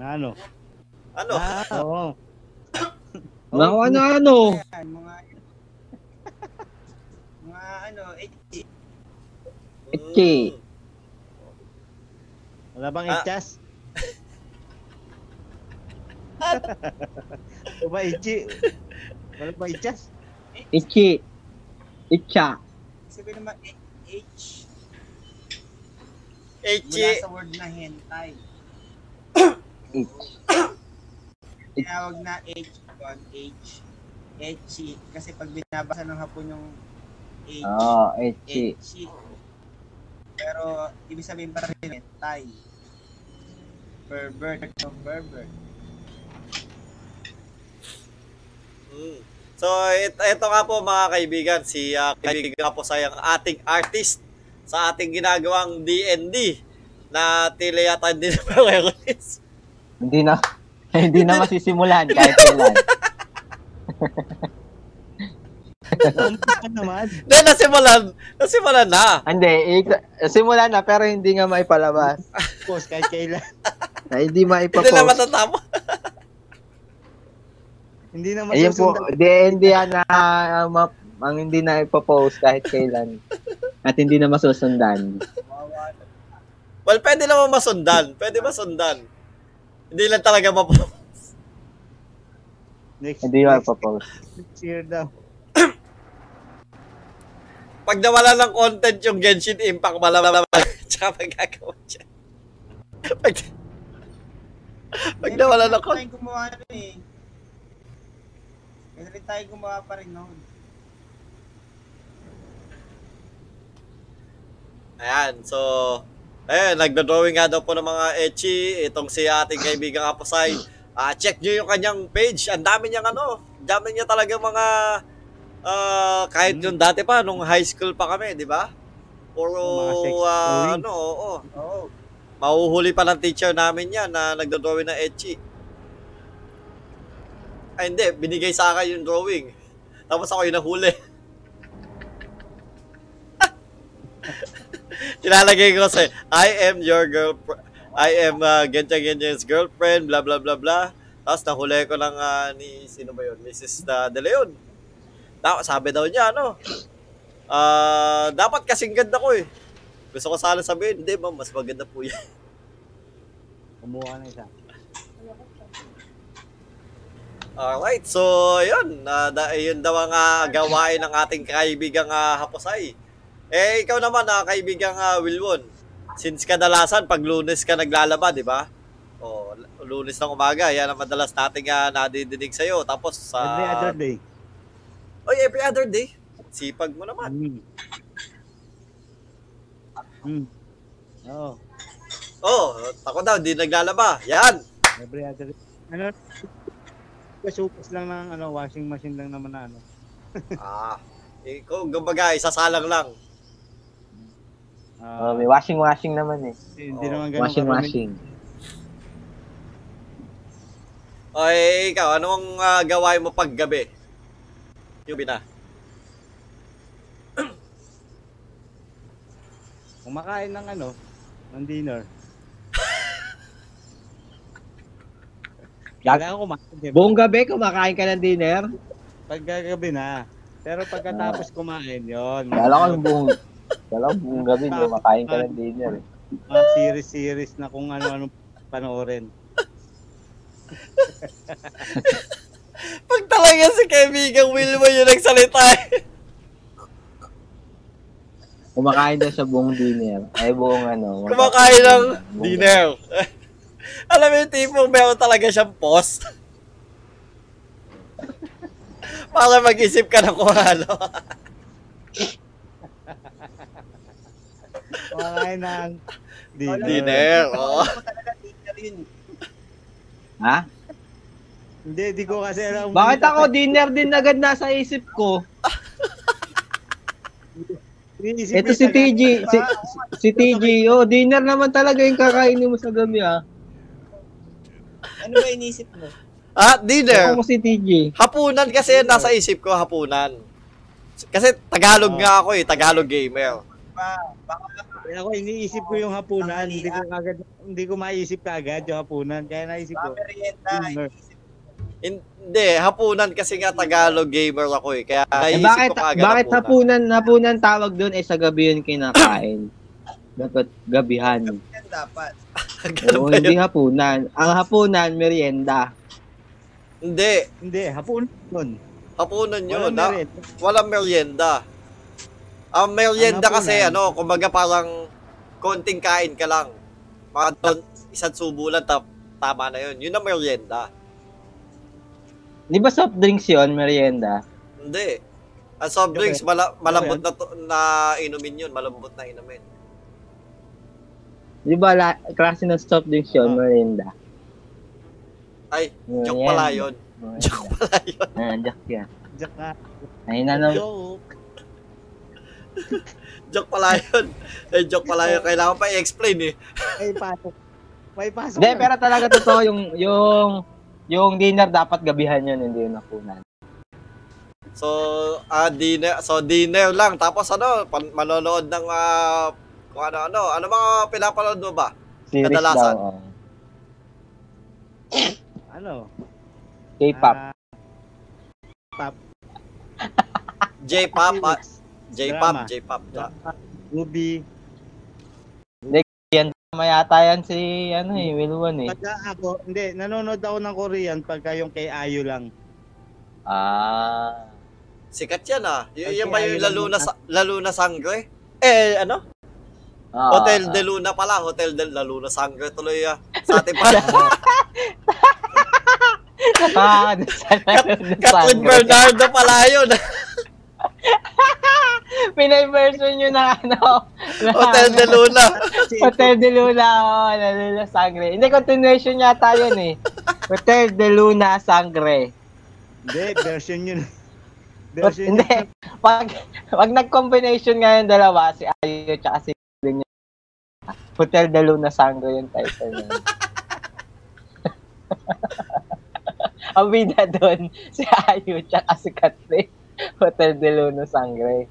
Ano? ano? Ah, oo. Mga ano-ano. Mga ano, edgy. Ichi. Mm. Wala bang Ah. itchas? Wala ba itchi? Wala ba itchas? Ichi. Icha. Sabi naman, H, H, mula sa word na hentai. Ich. Tinawag na H, H, Echi. Kasi pag binabasa ng hapon yung H, Oo, ichi. Echi. Pero, ibig sabihin pa rin, hentai. Pervert, no, pervert. Mm. So, ito, ito nga po mga kaibigan, si uh, kaibigan nga po sa ating artist sa ating ginagawang D&D na tila yata hindi na memories. Hindi na, hindi na masisimulan kahit kailan. Naman. Hindi, nasimulan, nasimulan na. Hindi, ik- simulan na pero hindi nga maipalabas. Post kahit kailan. Na hindi Hindi na maipapost. matatapos. Hindi na Ayun po, masusundan. di, hindi yan na uh, ma- ang hindi na ipapost kahit kailan. At hindi na masusundan. Well, pwede naman masundan. Pwede masundan. Hindi lang talaga mapo. Next, Hindi next, ipapost. next year daw. Pag nawala ng content yung Genshin Impact, malamang tsaka magagawa siya. Pag, pag nawala ng content. tayong gumawa na eh. Pwede rin tayo gumawa pa rin noon. Ayan, so, ayun, nagdo-drawing nga daw po ng mga etchi, itong si ating kaibigang Aposay. Ah, check nyo yung kanyang page. Ang dami niyang ano, dami niya talaga mga, ah, kahit yung dati pa, nung high school pa kami, di ba? Puro, ah, drawing. ano, oo. Oo. Mahuhuli pa ng teacher namin yan na nagdo-drawing ng etchi. Ay, hindi. Binigay sa akin yung drawing. Tapos ako yung nahuli. Tinalagay ko kasi, I am your girl, I am uh, ganyan ganyan's girlfriend, blah blah blah blah. Tapos nahuli ko lang ah, ni, sino ba yun? Mrs. De Leon. Sabi daw niya, ano, ah, dapat kasing ganda ko eh. Gusto ko sana sabihin, hindi ma'am, mas maganda po yan. Kumuha na isa. Alright, so yun, uh, da, yun daw ang ah, gawain ng ating kaibigang uh, Haposay. Eh, ikaw naman, uh, kaibigang uh, Wilwon, since kadalasan pag lunes ka naglalaba, di ba? O, lunes ng umaga, yan ang madalas nating uh, nadidinig sa'yo. Tapos sa... Every other day. Oy, every other day. Sipag mo naman. Mm. Mm. Oo. Oh, ako daw, di naglalaba. Yan. Every other day. Ano? Kasupas lang ng ano, washing machine lang naman na ano. ah, ikaw, kumbaga, isasalang lang. Ah, Oh, may washing-washing naman eh. hindi oh, naman ganun Washing-washing. Oy, ikaw, anong uh, gawain mo pag gabi? Yung bina. Kumakain ng ano, ng dinner. Kailangan kumain. di ba? Buong gabi, kumakain ka ng dinner? Pagkagabi na. Pero pagkatapos kumain, yon. Kala ko yung buong, kala ko buong gabi, kumakain ka ng dinner. eh. Mga series-series na kung ano-ano panoorin. Pag talaga si kaibigang Wilma yung nagsalita eh. Kumakain daw sa buong dinner. Ay, buong ano. Kumakain ng buong dinner. Alam mo yung tipong meron talaga siyang post. Para mag-isip ka na kung ano. Kumakain ng dinner. Dinner, oo. Yun. Ha? Hindi, di ko kasi alam. Bakit ako dinner din agad nasa isip ko? Ito si TG, si, si TG, oh, dinner naman talaga yung kakainin mo sa gabi, ah. Ano ba inisip mo? Ah, dinner. Ako si TG. Hapunan kasi nasa isip ko, hapunan. Kasi Tagalog nga ako eh, Tagalog gamer. Ba, baka Kaya ako iniisip ko yung hapunan, hindi ko kagad hindi ko maisip kagad yung hapunan. Kaya naisip ko. merienda. Hindi, hapunan kasi nga Tagalog gamer ako eh. Kaya Eh, naisip bakit, ko kaagad bakit hapunan, hapunan tawag doon, eh, sa gabi yun kinakain. Dapat gabihan. Yan dapat. Oo, hindi hapunan. Ang hapunan, merienda. Hindi, Hindi, hapunan yun. hapunan yun. Walang Na, merit. walang merienda. Ang merienda Ang kasi ano, kumbaga parang konting kain ka lang. Mga doon, isang subo lang, ta- tama na yun. Yun ang merienda. Di ba soft drinks yun, merienda? Hindi. Ang soft Okay. drinks, mala- malambot na, to- na inumin yun. Malambot na inumin. Di ba la, klase ng soft drinks yun, Ah. merienda? Ay, joke Merienda. pala yun. Joke pala yun. Ah, joke yan. Diyak na. Ay, nanong, Joke. Joke pala yun. Eh, joke pala yun. Kailangan pa i-explain eh. May pasok. May pasok. Hindi, pero talaga totoo yung, yung, yung dinner dapat gabihan yun, hindi yung hapunan. So, ah dinner, so dinner lang. Tapos ano, pan- manonood ng ah, kung ano-ano. Ano mga pinapanood mo ba? Series Kadalasan. daw, oh. Ano? K-pop. Ah, J-pop, ah. J-pop, Drama. J-pop. Ah, Tama yata yan si, ano eh, Wilwon eh. Pagka ako, hindi, nanonood ako ng Korean pagka yung kay Ayu lang. Ah. Sikat yan ah. Y- Ay, yan ba yung lalo na, sa- lalo na sangre? Eh, ano? Ah, Hotel ah. de Luna pala. Hotel de lalo na sangre tuloy ah. Sa atin pala. Ah, sa Kathleen Bernardo pala yun. Pinay version yun ng ano, Hotel de Luna. Hotel de Luna, oh, Luna Sangre. Hindi, continuation yata yun eh. Hotel de Luna Sangre. Hindi, version yun. Version hindi. yun. Pag, pag nag-combination nga yung dalawa, si Ayo tsaka si Lin yun. Hotel de Luna Sangre yung title niya. Ang bida doon, si Ayo tsaka si Catherine. Hotel de Luna Sangre.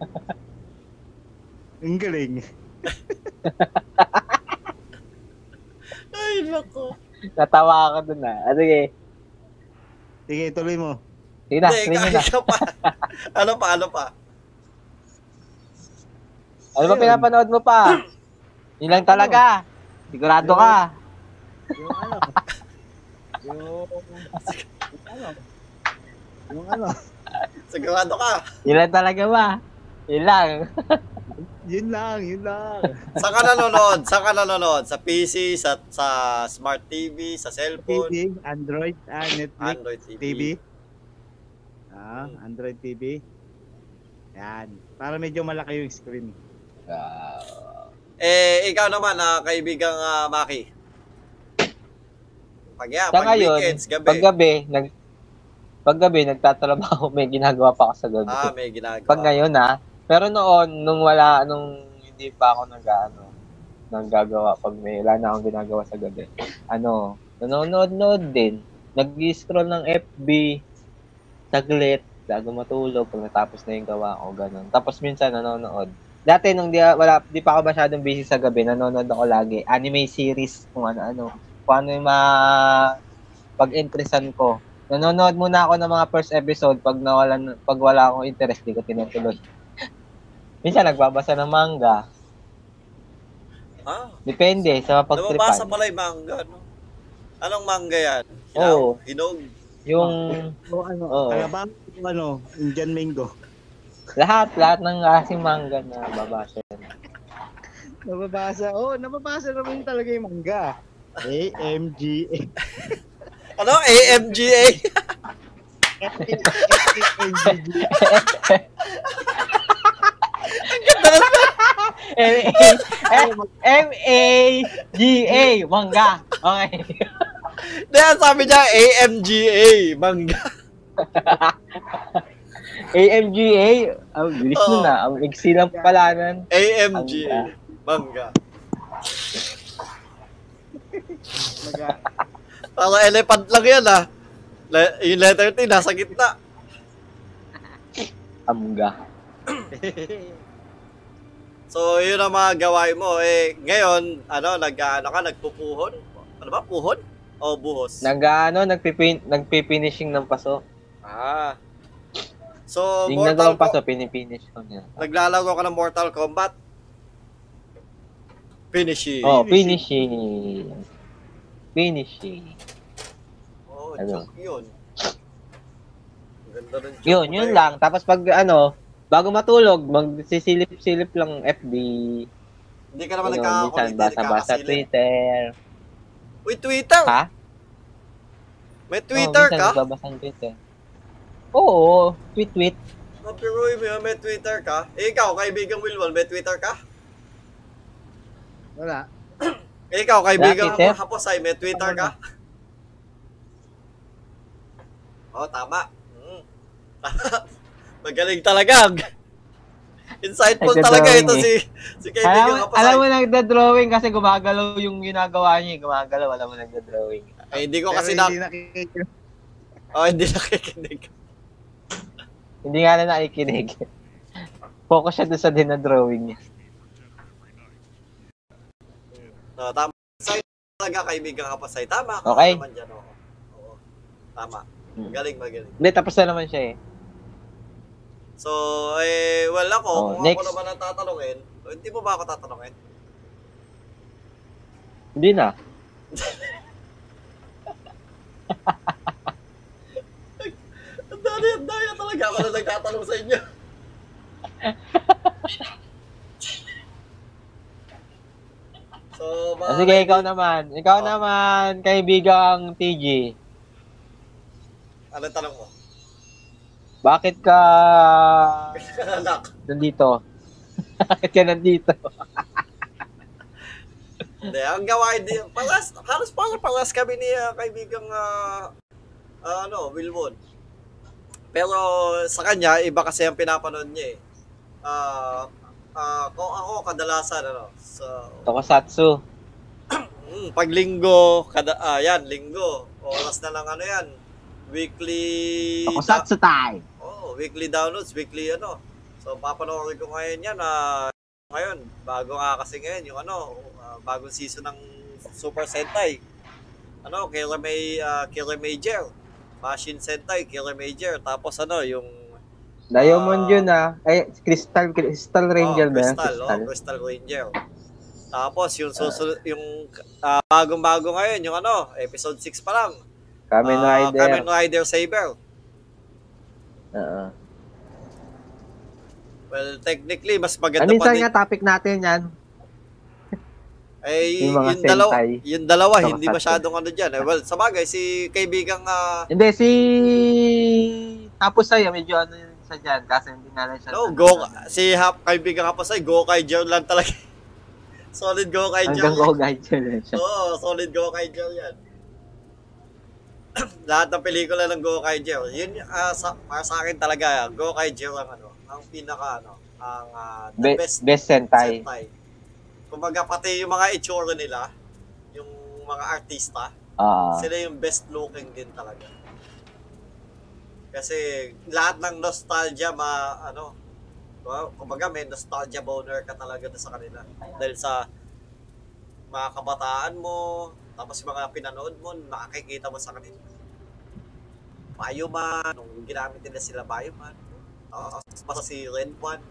Ang galing. Ay, nako. Natawa ako doon ah. Ah, Sige, Sige, tuloy mo. sige na, Hindi, sige na. pa. ano pa, ano pa? Ano ba pinapanood mo pa? Yun lang talaga. Sigurado ka. Yung ano? yung, yung ano? Yung ano? Sigurado ka. Yun lang talaga ba? Yun lang. Yun lang, yun lang. Saan ka nanonood? Saan ka nanonood? Sa PC, sa sa Smart TV, sa cellphone, TV, Android, ah, Netflix, Android TV. TV. Ah, Android TV. Yan. Para medyo malaki yung screen. Eh, ikaw naman, ah, kaibigang ah, Maki. Pag, yeah, Sa pag ngayon, weekends, gabi. Pag gabi, nag pag gabi nagtatrabaho, may ginagawa pa ako sa gabi. ah, may ginagawa. Pag ngayon na, pero noon nung wala nung hindi pa ako nag ano, naggagawa pag may wala na akong ginagawa sa gabi. Ano, nanonood-nood din. Nag-scroll ng FB saglit bago matulog pag natapos na yung gawa ko ganun. Tapos minsan nanonood. Dati nung di, wala, di pa ako masyadong busy sa gabi, nanonood ako lagi. Anime series, kung ano-ano. Kung ano yung ma pag-interesan ko. Nanonood muna ako ng mga first episode pag nawalan pag wala akong interest, di ko tinutuloy. Minsan nagbabasa ng manga. Ah, Depende sa nababasa mapagtripan. pala yung manga, no? Anong manga yan? Oo. Hinog? Yung O ano, Oo. Alabang, yung ano, Indian Mango. lahat, lahat ng klaseng manga na babasa. Nababasa, oh, nababasa naman talaga yung manga. AMGA. Ano? AMGA? M-A-G-A, manga. Okay. Kaya sabi niya AMGA, manga. AMGA, ang bilis nun ah. Ang iksi lang palanan. AMGA, manga. Maga, Parang elephant lang yan ah. Le- yung letter T nasa gitna. Amga. So, yun ang mga gawain mo. Eh, ngayon, ano, nag, ano ka, nagpupuhon? Ano ba, puhon? O buhos? Nag, ano, nagpipin, nagpifinishing ng paso. ah. So, Yung Mortal nagawang paso, Kombat, pinipinish ko niya. naglalaro ka ng Mortal Kombat? Finishing. Oh, finishing. Finishing. Ano? yun. Ganda ng joke Yun, yun na lang. Tapos pag ano, bago matulog, magsisilip-silip lang FB. Hindi ka naman Ano, minsan hindi basa-basa. Twitter. Uy, Twitter! Ha? May Twitter oh, minsan ka? nagbabasa ng Twitter. Oo, tweet-tweet. Napiruin mo yun, may Twitter ka? Eh, ikaw, kaibigang Wilwon, may Twitter ka? wala. Eh, ikaw, kaibigang Twitter? Haposay, may Twitter ka? Oh, tama. Mm. Magaling talaga. Insightful talaga ito eh. si si kaibigang Alam, alam mo nagda-drawing kasi gumagalaw yung ginagawa niya. eh. Gumagalaw, alam mo nagda-drawing. Ay, hindi ko Pero kasi na... hindi nakikinig. Oh, hindi nakikinig. Hindi nga na nakikinig. Focus siya doon sa dinadrawing niya. No, tama. Say talaga kaibigang Haposay. Tama ka Okay. naman dyan. Oo. Oo. Tama. Hmm. Magaling, magaling. Hindi, tapos na naman siya eh. So, eh, well ako, Oh, kung next. ako naman ang tatanungin, hindi mo ba ako tatanungin? Hindi na. Ang dali, ang daya talaga ako na nagtatanong sa inyo. so, mga Sige, ikaw naman. Ikaw Oh. naman, kaibigang TG. Ano tanong mo? Bakit ka Anak. nandito? Bakit ka nandito? Hindi, ang gawain din, palas, halos parang palas kami ni ah, kaibigang, ah, ah, ano, Wilwon. Pero sa kanya, iba kasi ang pinapanood niya eh. Ah, ah, kung ako kadalasan, ano, sa, Tokusatsu. mm, pag linggo, kada, ah, yan, linggo, oras na lang ano yan, weekly, Tokusatsu time. oh, weekly downloads, weekly ano. So, papanoorin ko ngayon yan, ah, ngayon, bago nga kasi ngayon, yung ano, ah, bagong season ng Super Sentai. Ano, Killer, May, ah, Killer Major. Machine Sentai, Killer Major. Tapos ano, yung Diamond Ah. yun ah. Ay, Crystal, Crystal Ranger oh, ba yan? Crystal, Crystal. oh, Crystal Ranger. Tapos yung susunod, yung ah, bagong-bago ngayon, yung ano, episode 6 pa lang. Kamen Ah, Rider. Kamen Rider Saber. Oo. Well, technically, mas maganda pa minsan din. nga topic natin yan. Eh, Yung yung dalawa, yung dalawa, Tokusatsu. hindi masyadong ano dyan. Eh, well, sa bagay, si kaibigang, ah, Hindi, si... Tapos sa'yo, medyo ano yun sa dyan. Kasi hindi na lang siya. no, go, si hap, kaibigang Hapasay, go kay Jer lang talaga. solid go kay Jer. Hanggang go yun siya. Oo, solid go kay Jer yan. Lahat ng pelikula ng go kay Jer. Yun, ah, sa, para sa akin talaga, go kay Jer ang ano, ang pinaka, ano, ang ah, the Be- best best Sentai. Sentai. Kumbaga, pati yung mga itsura nila, yung mga artista, Ah. sila yung best looking din talaga. Kasi lahat ng nostalgia ma ano, kumbaga may nostalgia boner ka talaga sa kanila. Dahil sa mga kabataan mo, tapos yung mga pinanood mo, nakakikita mo sa kanila. Bioman, nung ginamit nila sila Bioman. Uh, basta si Red One.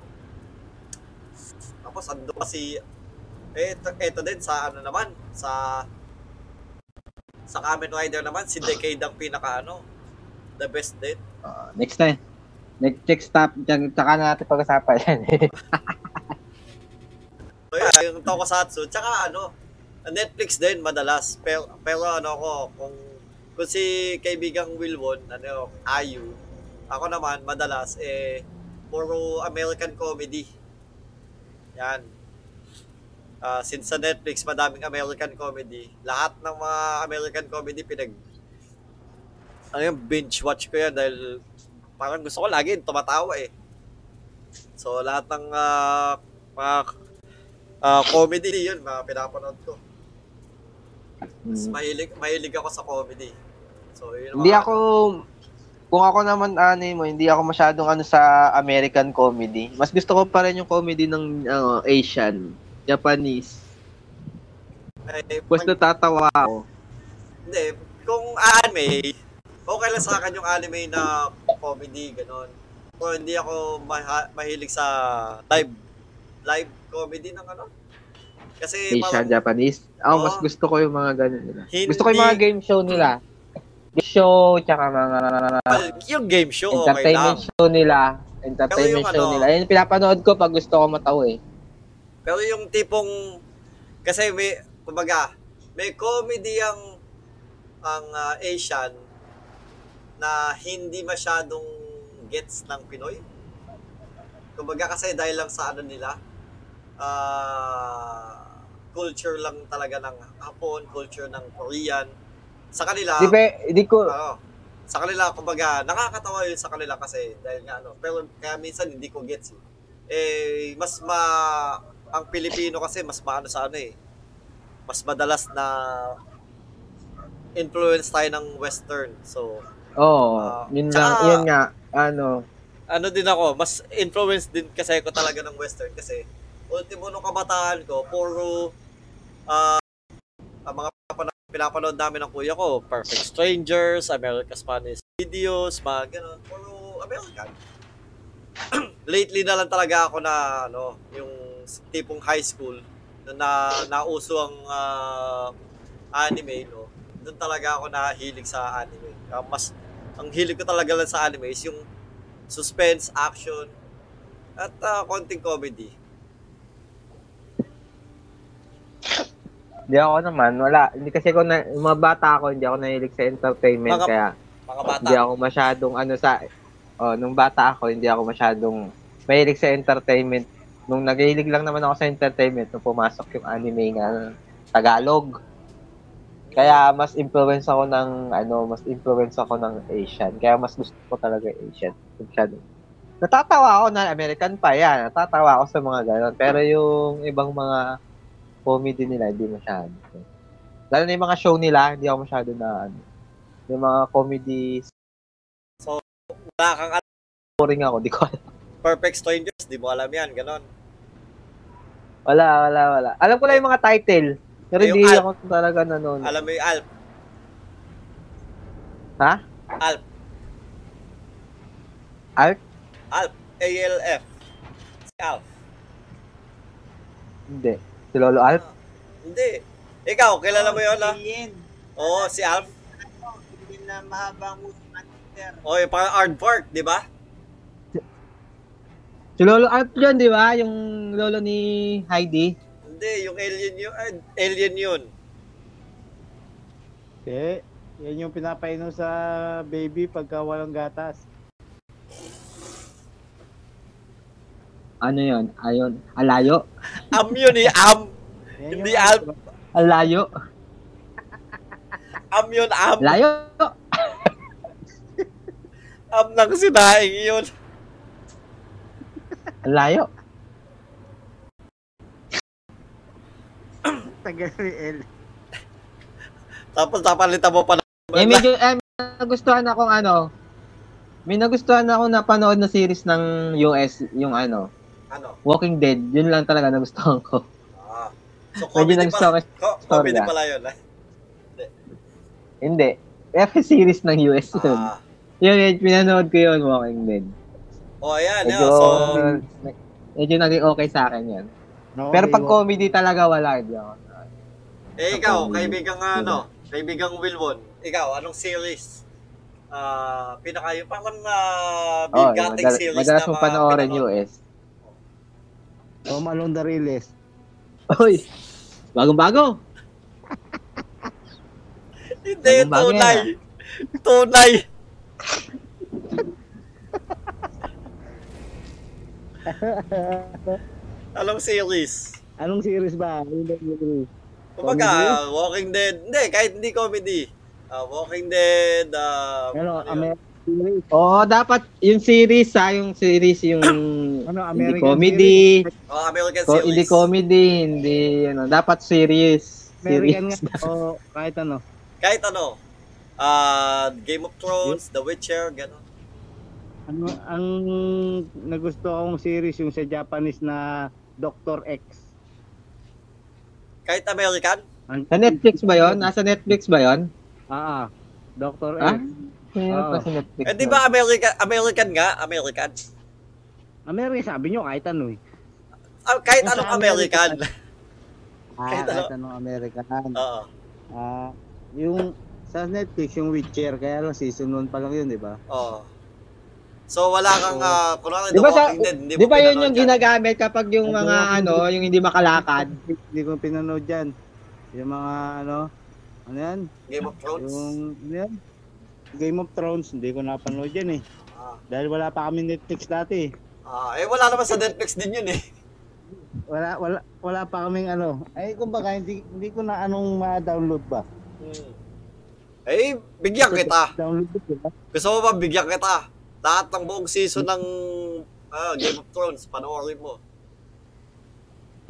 Tapos ando pa si eto, eto din sa ano naman, sa sa Kamen Rider naman, si Decade ang pinaka ano, the best din. Ah, next time. Next check stop. Tsaka na natin pag-usapan yan. So yeah, yung Tokusatsu, tsaka ano, Netflix din madalas. Pero, pero ano ako, kung, kung si kaibigang Wilwon, ano, Ayu, ako naman madalas, eh, puro American comedy. Yan. Ah, since sa Netflix, madaming American comedy. Lahat ng mga American comedy pinag ano yung binge watch ko yan dahil parang gusto ko lagi tumatawa eh. So lahat ng ah, mga ah, comedy yun, mga pinapanood ko. Mas Hmm. mahilig, mahilig ako sa comedy. So yun Hindi mga- ako kung ako naman ano mo, hindi ako masyadong ano sa American comedy. Mas gusto ko pa rin yung comedy ng ano, Asian, Japanese. eh, Mas pag- natatawa ako. Hindi, kung anime, okay lang sa akin yung anime na comedy, ganon. Pero hindi ako maha- mahilig sa live live comedy ng ano. Kasi Asian, parang, Japanese. Ako, Oo. mas gusto ko yung mga ganun nila. Hindi- Gusto ko yung mga game show nila. Game show, tsaka mga well, yung game show, okay lang. entertainment show nila. Entertainment yung show ano- nila. Ayun, pinapanood ko pag gusto ko matawa eh. Pero yung tipong, kasi may, kumbaga, may comedy ang, ang ah, Asian na hindi masyadong gets ng Pinoy. Kumbaga kasi dahil lang sa ano nila, ah, culture lang talaga ng Hapon, culture ng Korean. Sa kanila, Di ba, di ko, Oo. Sa kanila, kumbaga, nakakatawa yun sa kanila kasi dahil nga ano. Pero kaya minsan hindi ko gets eh. Eh, mas ma... Ang Pilipino kasi mas maano sa ano eh. Mas madalas na influence tayo ng western. So, Oo, Ah, yun tsaka- lang, yun nga, ano, ano din ako, mas influence din kasi ako talaga ng western kasi ultimo nung kabataan ko, puro ah ang mga pinapanood, namin ng kuya ko, Perfect Strangers, America's Spanish Videos, mga ganun, puro American. Lately na lang talaga ako na ano, yung tipong high school na, na nauso ang ah, anime, no. Doon talaga ako nahilig sa anime. Ah, mas ang hilig ko talaga lang sa anime is yung suspense, action, at ah, konting comedy. Hindi ako naman, wala. Hindi kasi ako na, mga bata ako, hindi ako nahilig sa entertainment, Mga- kaya Mga bata. hindi ako masyadong ano sa, oh, nung bata ako, hindi ako masyadong mahilig sa entertainment. Nung naghilig lang naman ako sa entertainment, nung pumasok yung anime nga Tagalog. Kaya mas influence ako ng ano, mas influence ako ng Asian. Kaya mas gusto ko talaga Asian. Masyado. Natatawa ako na American pa yan. Natatawa ako sa mga ganon. Pero yung ibang mga comedy nila, hindi masyado. Lalo na yung mga show nila, hindi ako masyado na ano. Yung mga comedy Wala kang alam. boring ako, di ko alam. Perfect Strangers, di mo alam yan, ganon. Wala, wala, wala. Alam ko lang yung mga title. Pero hindi Alp. ako talaga nanonood. Alam mo yung Alp. Ha? Alp. Alp? Alp. A-L-F. Si Alp. Hindi. Si Lolo Alp? Hindi. Ikaw, kilala mo yun, ha? Oo, si Alp. Ano, alien na mahaba mo sa Manchester. O, yung parang aardvark, di ba? Si Lolo Alp yun, di ba? Yung lolo ni Heidi. Hindi, yung alien yun. ah, alien yun. Eh, yan yung pinapainom sa baby pagka walang gatas. Ano yun? Ayon. Alayo? Am yun eh, am. Hindi Alp. Alayo? Am yun, am. Alayo? Am ng sinaing yun. Alayo? Tagal ni El. Tapos napalitan mo pa ng... Eh, medyo, eh, nagustuhan akong ano, may nagustuhan ako na panood na series ng US, yung ano, Ano? Walking Dead. Yun lang talaga nagustuhan ko. Ah. So, Medyo comedy nagustuhan pala, ko. comedy ah. pala yun, eh. Hindi. Pero series ng US yun. Ah. Yun, yun, pinanood ko yun, Walking Dead. Oh, ayan, Medyo. So, medyo naging okay sa akin yan. No, Pero pag comedy talaga, wala. Hindi ako. eh, ikaw, kaibigang ano, kaibigang Wilwon, ikaw, anong series? Ah, pinaka yung parang uh, Oh, bigating madal- series madalas na mong panoorin. US. Alone the Realist. Uy! Bagong-bago! Hindi, Bagong bago tunay. yan, Tunay. Anong series? Anong series ba? Kumbaga, Comedy? ah, Walking Dead. Hindi, kahit hindi comedy. Ah, Walking Dead, ah, Ano, ano yun? Series? Oo, dapat yung series ha, yung series yung Ano, hindi American comedy, Oh, American ko, series. hindi comedy, hindi ano, dapat series. American Series. nga. O kahit ano. Kahit ano. Ah, Game of Thrones, The Witcher, gano'n. Ano, ang nagusto kong series yung sa Japanese na Dr. X. Kahit American. Sa Netflix ba yon? Nasa Netflix ba yon? Ah, ah. Dr. Ah? X. Pa sa Netflix. Eh, di ba American, American nga? American. American, sabi nyo, kahit ano eh. Ah, kahit anong American. Ah, Kahit kahit, ano. anong American. Oo. Ah, yung sa Netflix, yung Witcher, kaya lang season 1 pa lang yun, di ba? Oo. So, wala kang, uh, kunwari, Di The ba sa- Walking Dead, hindi Di mo ba yun yung yan? ginagamit kapag yung Ano mga ano, yung hindi makalakad? Hindi ko pinanood dyan. Yung mga ano, ano yan? Game of Thrones? Yung, ano yan? Game of Thrones, hindi ko napanood yan eh. Ah, Dahil wala pa kami Netflix dati. ah, eh, wala naman sa Netflix din yun eh. Wala, wala, wala pa kaming ano. Ay, kumbaga, hindi, hindi ko na anong ma-download ba? Hmm. Eh, bigyan kita. Download ko ba? Gusto mo ba bigyan kita? Lahat ng buong season ng ah, Game of Thrones, panoorin mo.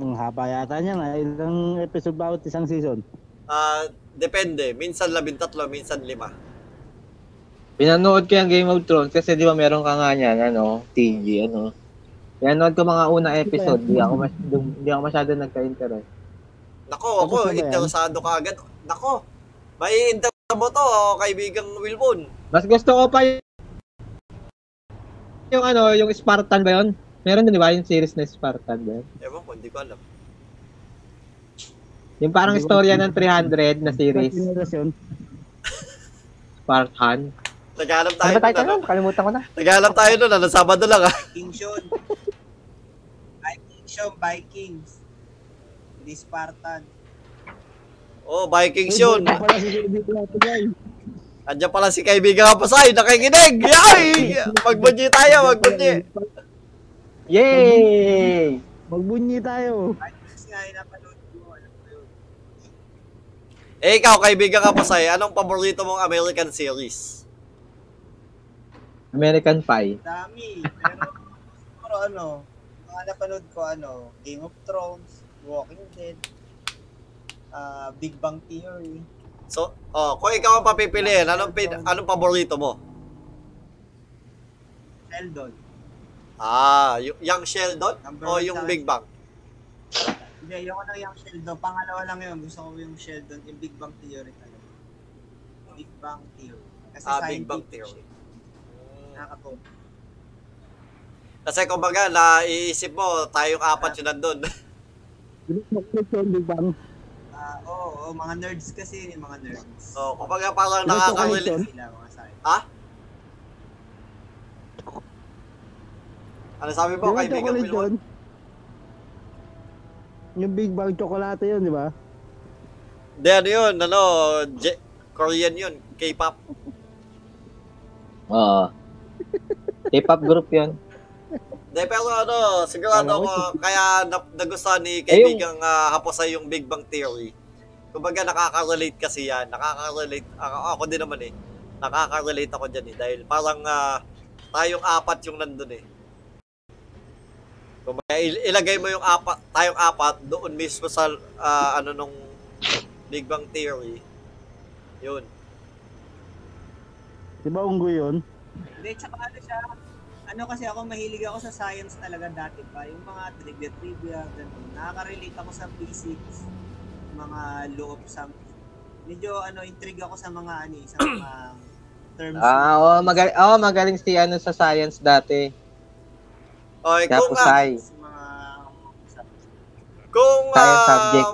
Ang haba yata niya na. Ilang episode bawat isang season? Ah, depende. Minsan labintatlo, minsan lima. Pinanood ko yung Game of Thrones kasi di ba meron ka nga niyan, ano, TG, ano. Pinanood ko mga unang episode, di ako, mas, di ako masyado nagka-interest. Nako, ako, yan? interesado ka agad. Nako, may interest mo to, oh, kaibigang Wilbon. Mas gusto ko pa yung, yung ano, yung Spartan ba yun? Meron din di ba yung series na Spartan ba yun? Ewan ko, hindi ko alam. Yung parang istorya ng 300 na series. Spartan. Naghanap Ano tayo ba nun, title ano? nun? Kalimutan ko na. Naghanap tayo nun, ano, Sabado lang, ah. King Sean. Viking Sean, Vikings. Hindi Spartan. Oh, Vikings yun. Andiyan pala si kaibigan Hapasay, nakikinig! Yay! Magbunyi tayo, magbunyi! Yay! Magbunyi tayo. Ko, ko yun. Eh, ikaw, kaibigan Hapasay, anong paborito mong American series? American Pie. Dami. Pero, siguro ano, mga napanood ko, ano, Game of Thrones, Walking Dead, ah Big Bang Theory. So, oh, kung ikaw ang papipiliin, anong, pin, anong paborito mo? Sheldon. Ah, yung Young Sheldon Number o yung Big Bang? Hindi, yung ano yung Sheldon. Pangalawa lang yun. Gusto ko yung Sheldon, yung Big Bang Theory talaga. Big Bang Theory. Kasi Ah, Big Bang Theory. siya. Nakakatuwa. Kasi kumbaga, naiisip mo, tayong apat yun nandun. Ah, oo, oo, mga nerds kasi, yung mga nerds. So, kumbaga parang nakaka-relate. Sila, mga science. Ano sabi mo, ba kaibigan chocolate Wilwon? yun? Yung Big Bang chocolate yun, di ba? Hindi, ano yun, ano, J- Korean yun, K-pop. Oo. K-pop group yun. Hindi, pero ano, sigurado Alam ko, ako, kaya na, nagustuhan ni kaibigang uh, Haposay yung Big Bang Theory. Kumbaga, nakaka-relate kasi yan. Nakaka-relate, ako, ako din naman eh. Nakaka-relate ako dyan eh. Dahil parang ah, tayong apat yung nandun eh. Kumbaga, il- ilagay mo yung apat, tayong apat doon mismo sa ah, ano nung Big Bang Theory. Yun. Di ba unggoy yun? Hindi, tsaka ano siya, ano kasi ako mahilig ako sa science talaga dati pa. Yung mga trivia trivia, ganun. Nakaka-relate ako sa physics, mga law of something. Medyo ano, intrigue ako sa mga ano, eh, sa mga terms. Ah, oo, magaling, oh, magaling si ano sa science dati. Okay, Kaya kung, sa mga kung Science ah, subject.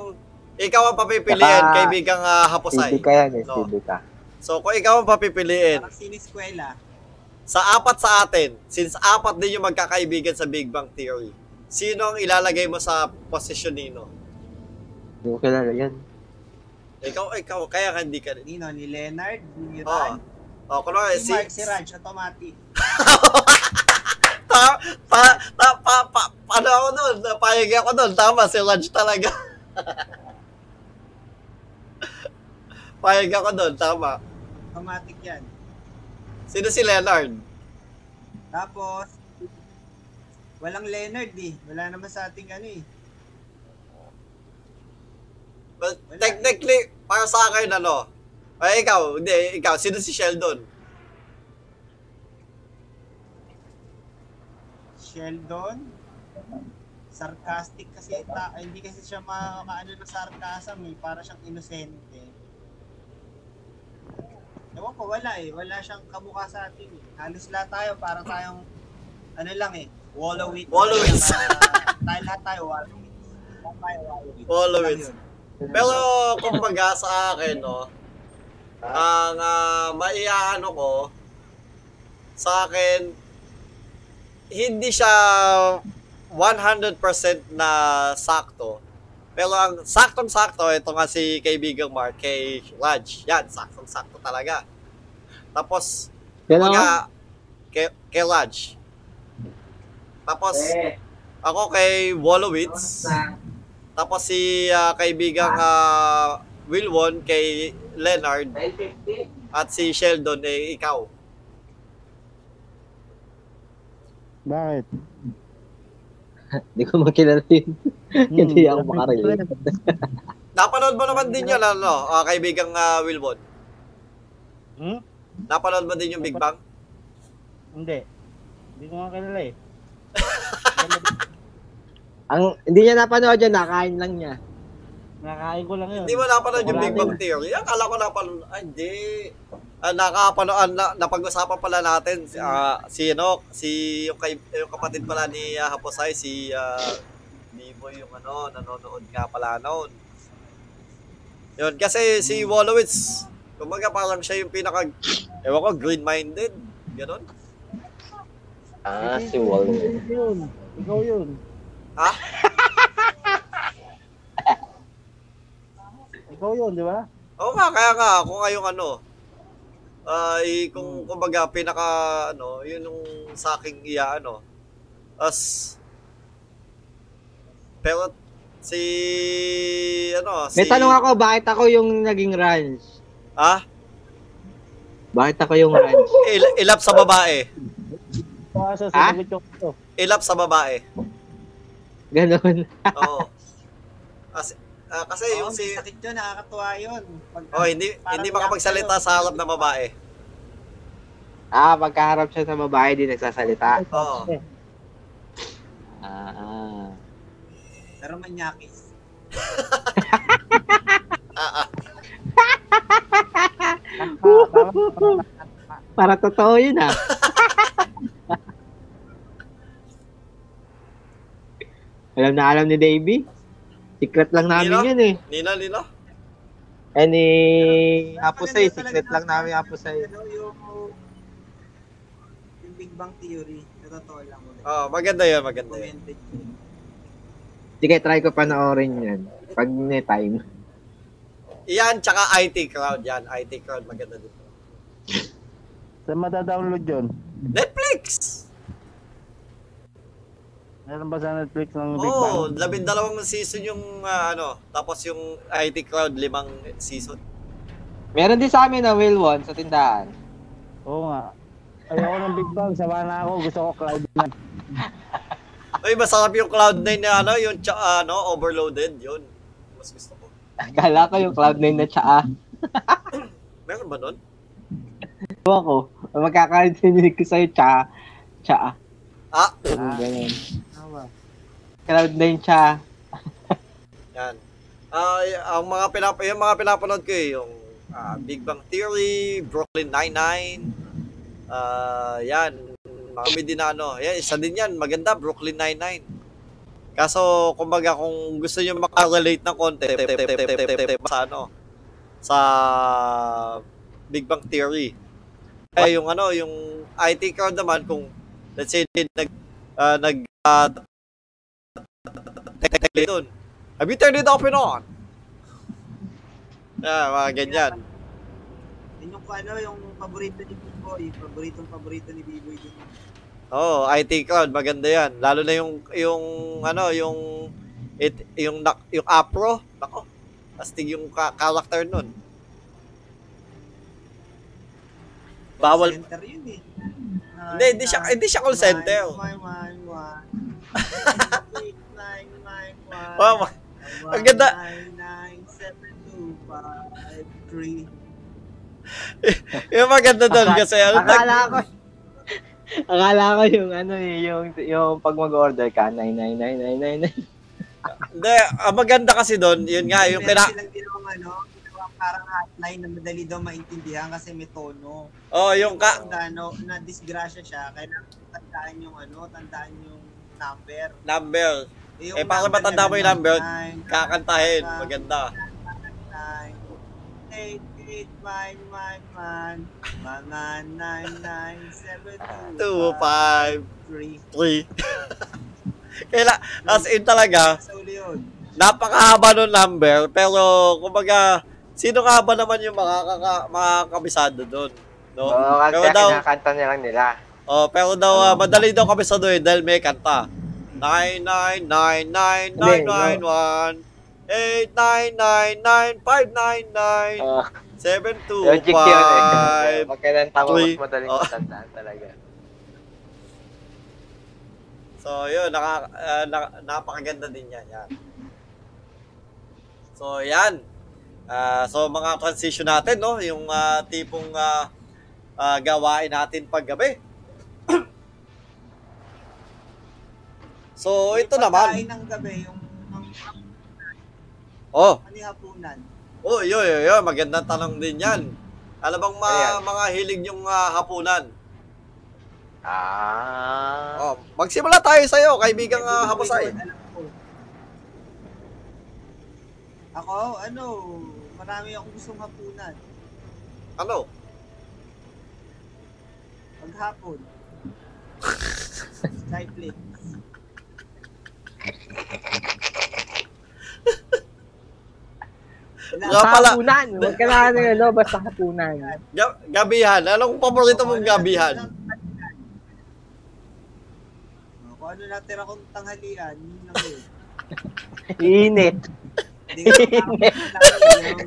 ikaw ang papipiliin, Saka, kaibigang uh, Haposay. CD ka yan eh, No. Ka. So, kung ikaw ang papipiliin, parang siniskwela. Sa apat sa atin, since apat din yung magkakaibigan sa Big Bang Theory, sino ang ilalagay mo sa posisyon nino? Hindi ko kilala yan. Ikaw, ikaw, kaya ka hindi ka rin. Nino, ni Leonard, ni. Raj, O, kunwari, si si... Mark, si Raj, automatic. Ta, ta, ta, pa, pa, paano ako doon? Napayag ako doon. Tama, si Raj talaga. Payag ako doon, tama. Automatic yan. Sino si Leonard? Tapos, walang Leonard eh. Wala naman sa ating ano eh. Well, Wala. technically, para sa akin, ano, ay, ikaw, hindi, ikaw, sino si Sheldon? Sheldon, sarcastic kasi ta, hindi kasi siya makakaano ng sarcasm eh, para siyang inosente. Ewan ko, wala eh. Wala siyang kamukha sa atin eh. Halos lahat tayo, parang tayong, ano lang eh, Wallowit. Wallowits. tayo lahat tayo. Lang yun. Pero, kumbaga sa akin, no, ang uh, maiaano ko, sa akin, hindi siya 100% na sakto. Pero ang saktong-sakto, ito nga si kaibigang Mark, kay Raj. Yan, saktong-sakto talaga. Tapos, ako? kumbaga, kay, kay Raj. Tapos, ako kay Wolowitz. Tapos si ah, kaibigang uh, Wilwon kay Leonard. At si Sheldon, eh, ikaw. Bakit? Hindi ko makilala yun. Hindi ako Hmm, makarelate. Napanood mo naman din yun, ano, ah, kaibigang uh, Wilwon. Hmm? Napanood mo din yung Big Bang? Hindi. Hindi ko nga kilala eh. Ang hindi niya napanood yan, nakain lang niya. Nakain ko lang yun. Hindi mo napanood yung Big Bang. Theory? Akala ko napanood. Ay, hindi. Ah, nakapanood, na, napag-usapan pala natin ah, si ano, si yung, kay, yung kapatid pala ni ah, Haposay, si uh, Biboy yung ano, nanonood nga pala noon. Yun, kasi si Wolowitz, kumbaga parang siya yung pinaka, ewan ko, green-minded. Ganon. Ah, si Walnut. Yun. Ikaw yun. Ha? Ikaw yun, di ba? Oo nga, kaya nga, ako nga yung ano. Ay, kung kumbaga pinaka ano, yun yung sa aking iya ano. As pero si ano, si May tanong ako, bakit ako yung naging ranch? Ah, Bakit ako yung ranch? il- ilap sa babae. Ah? sinagot yung ito. Ilap sa babae. Ganon. Oo. Kasi, ah, kasi Oo, yung may si sakit yun, nakakatuwa yun. Pag, Oh, hindi Parang hindi makapagsalita sa harap ng babae. Ah, pagkaharap siya sa babae, di nagsasalita. Oo. Ah. Pero manyakis. Ah, ah. Para totoo yun ah. alam na alam ni Davey. Secret lang namin Nino? yun eh. Nino, Nino? Eh ni Apo Maganda Say, talaga secret lang ng- namin Apo Say. Ano, yung, yung Big Bang Theory, na totoo lang ulit. Oh, maganda 'yun, maganda 'yun. Sige, try ko panoorin yan. Pag may time. Yan, tsaka IT crowd yan. IT crowd, maganda din. Saan matadownload yun? Netflix! Meron ba sa Netflix ng Big Bang? Oo, oh, labindalawang season yung ah, ano, tapos yung IT crowd, limang season. Meron din sa amin na Will Won sa tindahan. Oo nga. Ayoko ng Big Bang. Sawa na ako. Gusto ko cloud na. Ay, masarap yung Cloud9 na ano, yung tsa, ano, overloaded, yun. Mas gusto ko. Akala ko yung Cloud9 na tsaa. Meron ba nun? Ewan ko. Magkakarinig ko sa'yo tsaa. Tsaa. Ah, Ganun, ganun. Ano ba? Cloud9 tsaa. yan. Ah, y- ang mga pinap yung mga pinapanood ko eh, yung ah, Big Bang Theory, Brooklyn Nine-Nine, ah, yan, comedy na ano. Yan, isa din yan, maganda, Brooklyn Nine-Nine. Kaso, kumbaga, kung gusto nyo makarelate ng konti, sa ano, sa Big Bang Theory. Eh, yung ano, yung IT crowd naman, kung, let's say, nag, ah, nag, uh, doon. Have you turned it off and on? Ah, mga ganyan. Yun yung ano, yung paborito ni Biboy, paboritong paborito ni Biboy din. Oo, oh, IT crowd, maganda 'yan. Lalo na yung yung ano, yung it, yung nak- yung Afro, nako. Astig yung ka- character nun. Bawal Center yun eh. Hindi, hindi siya hindi siya call center. Nine, nine, one. Nine, nine, one. Wow, ang ganda. Nine, nine, seven, two, five, three. yung maganda doon kasi ano tag- Akala ko, Akala ko yung ano eh, yung, yung pag mag-order ka, 99999. Hindi, ang maganda kasi doon, yun nga, yung Pero pina... silang ano, parang hotline na madali daw maintindihan kasi may tono. Oh, yung ka... Kung ano, na disgrasya siya, kailangan tandaan yung ano, tandaan yung number. Number. Eh, eh para matanda mo yung number, kakantahin. Maganda. Eh, Kapit man man man Mga 9972 2, 5 3 Kaila, as in talaga Napakahaba ng number Pero kumbaga Sino nga ba naman yung makakaka, makakabisado doon? No? Oo, kasi pero daw, kinakanta na lang nila. Oh, pero daw, oh. uh, madali daw kami sa doon dahil may kanta. 9999991 8999599 uh. Oo. 725 Logic yun eh. Pag kinanta mo, three. mas madaling Oh. matandaan talaga. So, yun, naka, ah, na- napakaganda din yan. yan. So, yan. Ah, so, mga transition natin, no? Yung ah, tipong ah, ah, gawain natin paggabi. so, ito naman. pagkain ng gabi, yung, yung Oh, ano yung hapunan. Oh, yun, yun, yun. Magandang tanong din yan. Ano bang ma- Ayan. mga hilig yung hapunan? Ah. Oh, magsimula tayo sa'yo, kaibigang uh, hapusay. Ako, ano, marami akong gustong hapunan. Ano? Paghapon. Skyflix. Nga pala, Hapunan. Huwag ka na ano, ano, basta hapunan. ga- gabihan. Anong paborito mong gabihan? Oh, Kung ano natira kong tanghalian, yun lang yun. Init. Makakalaman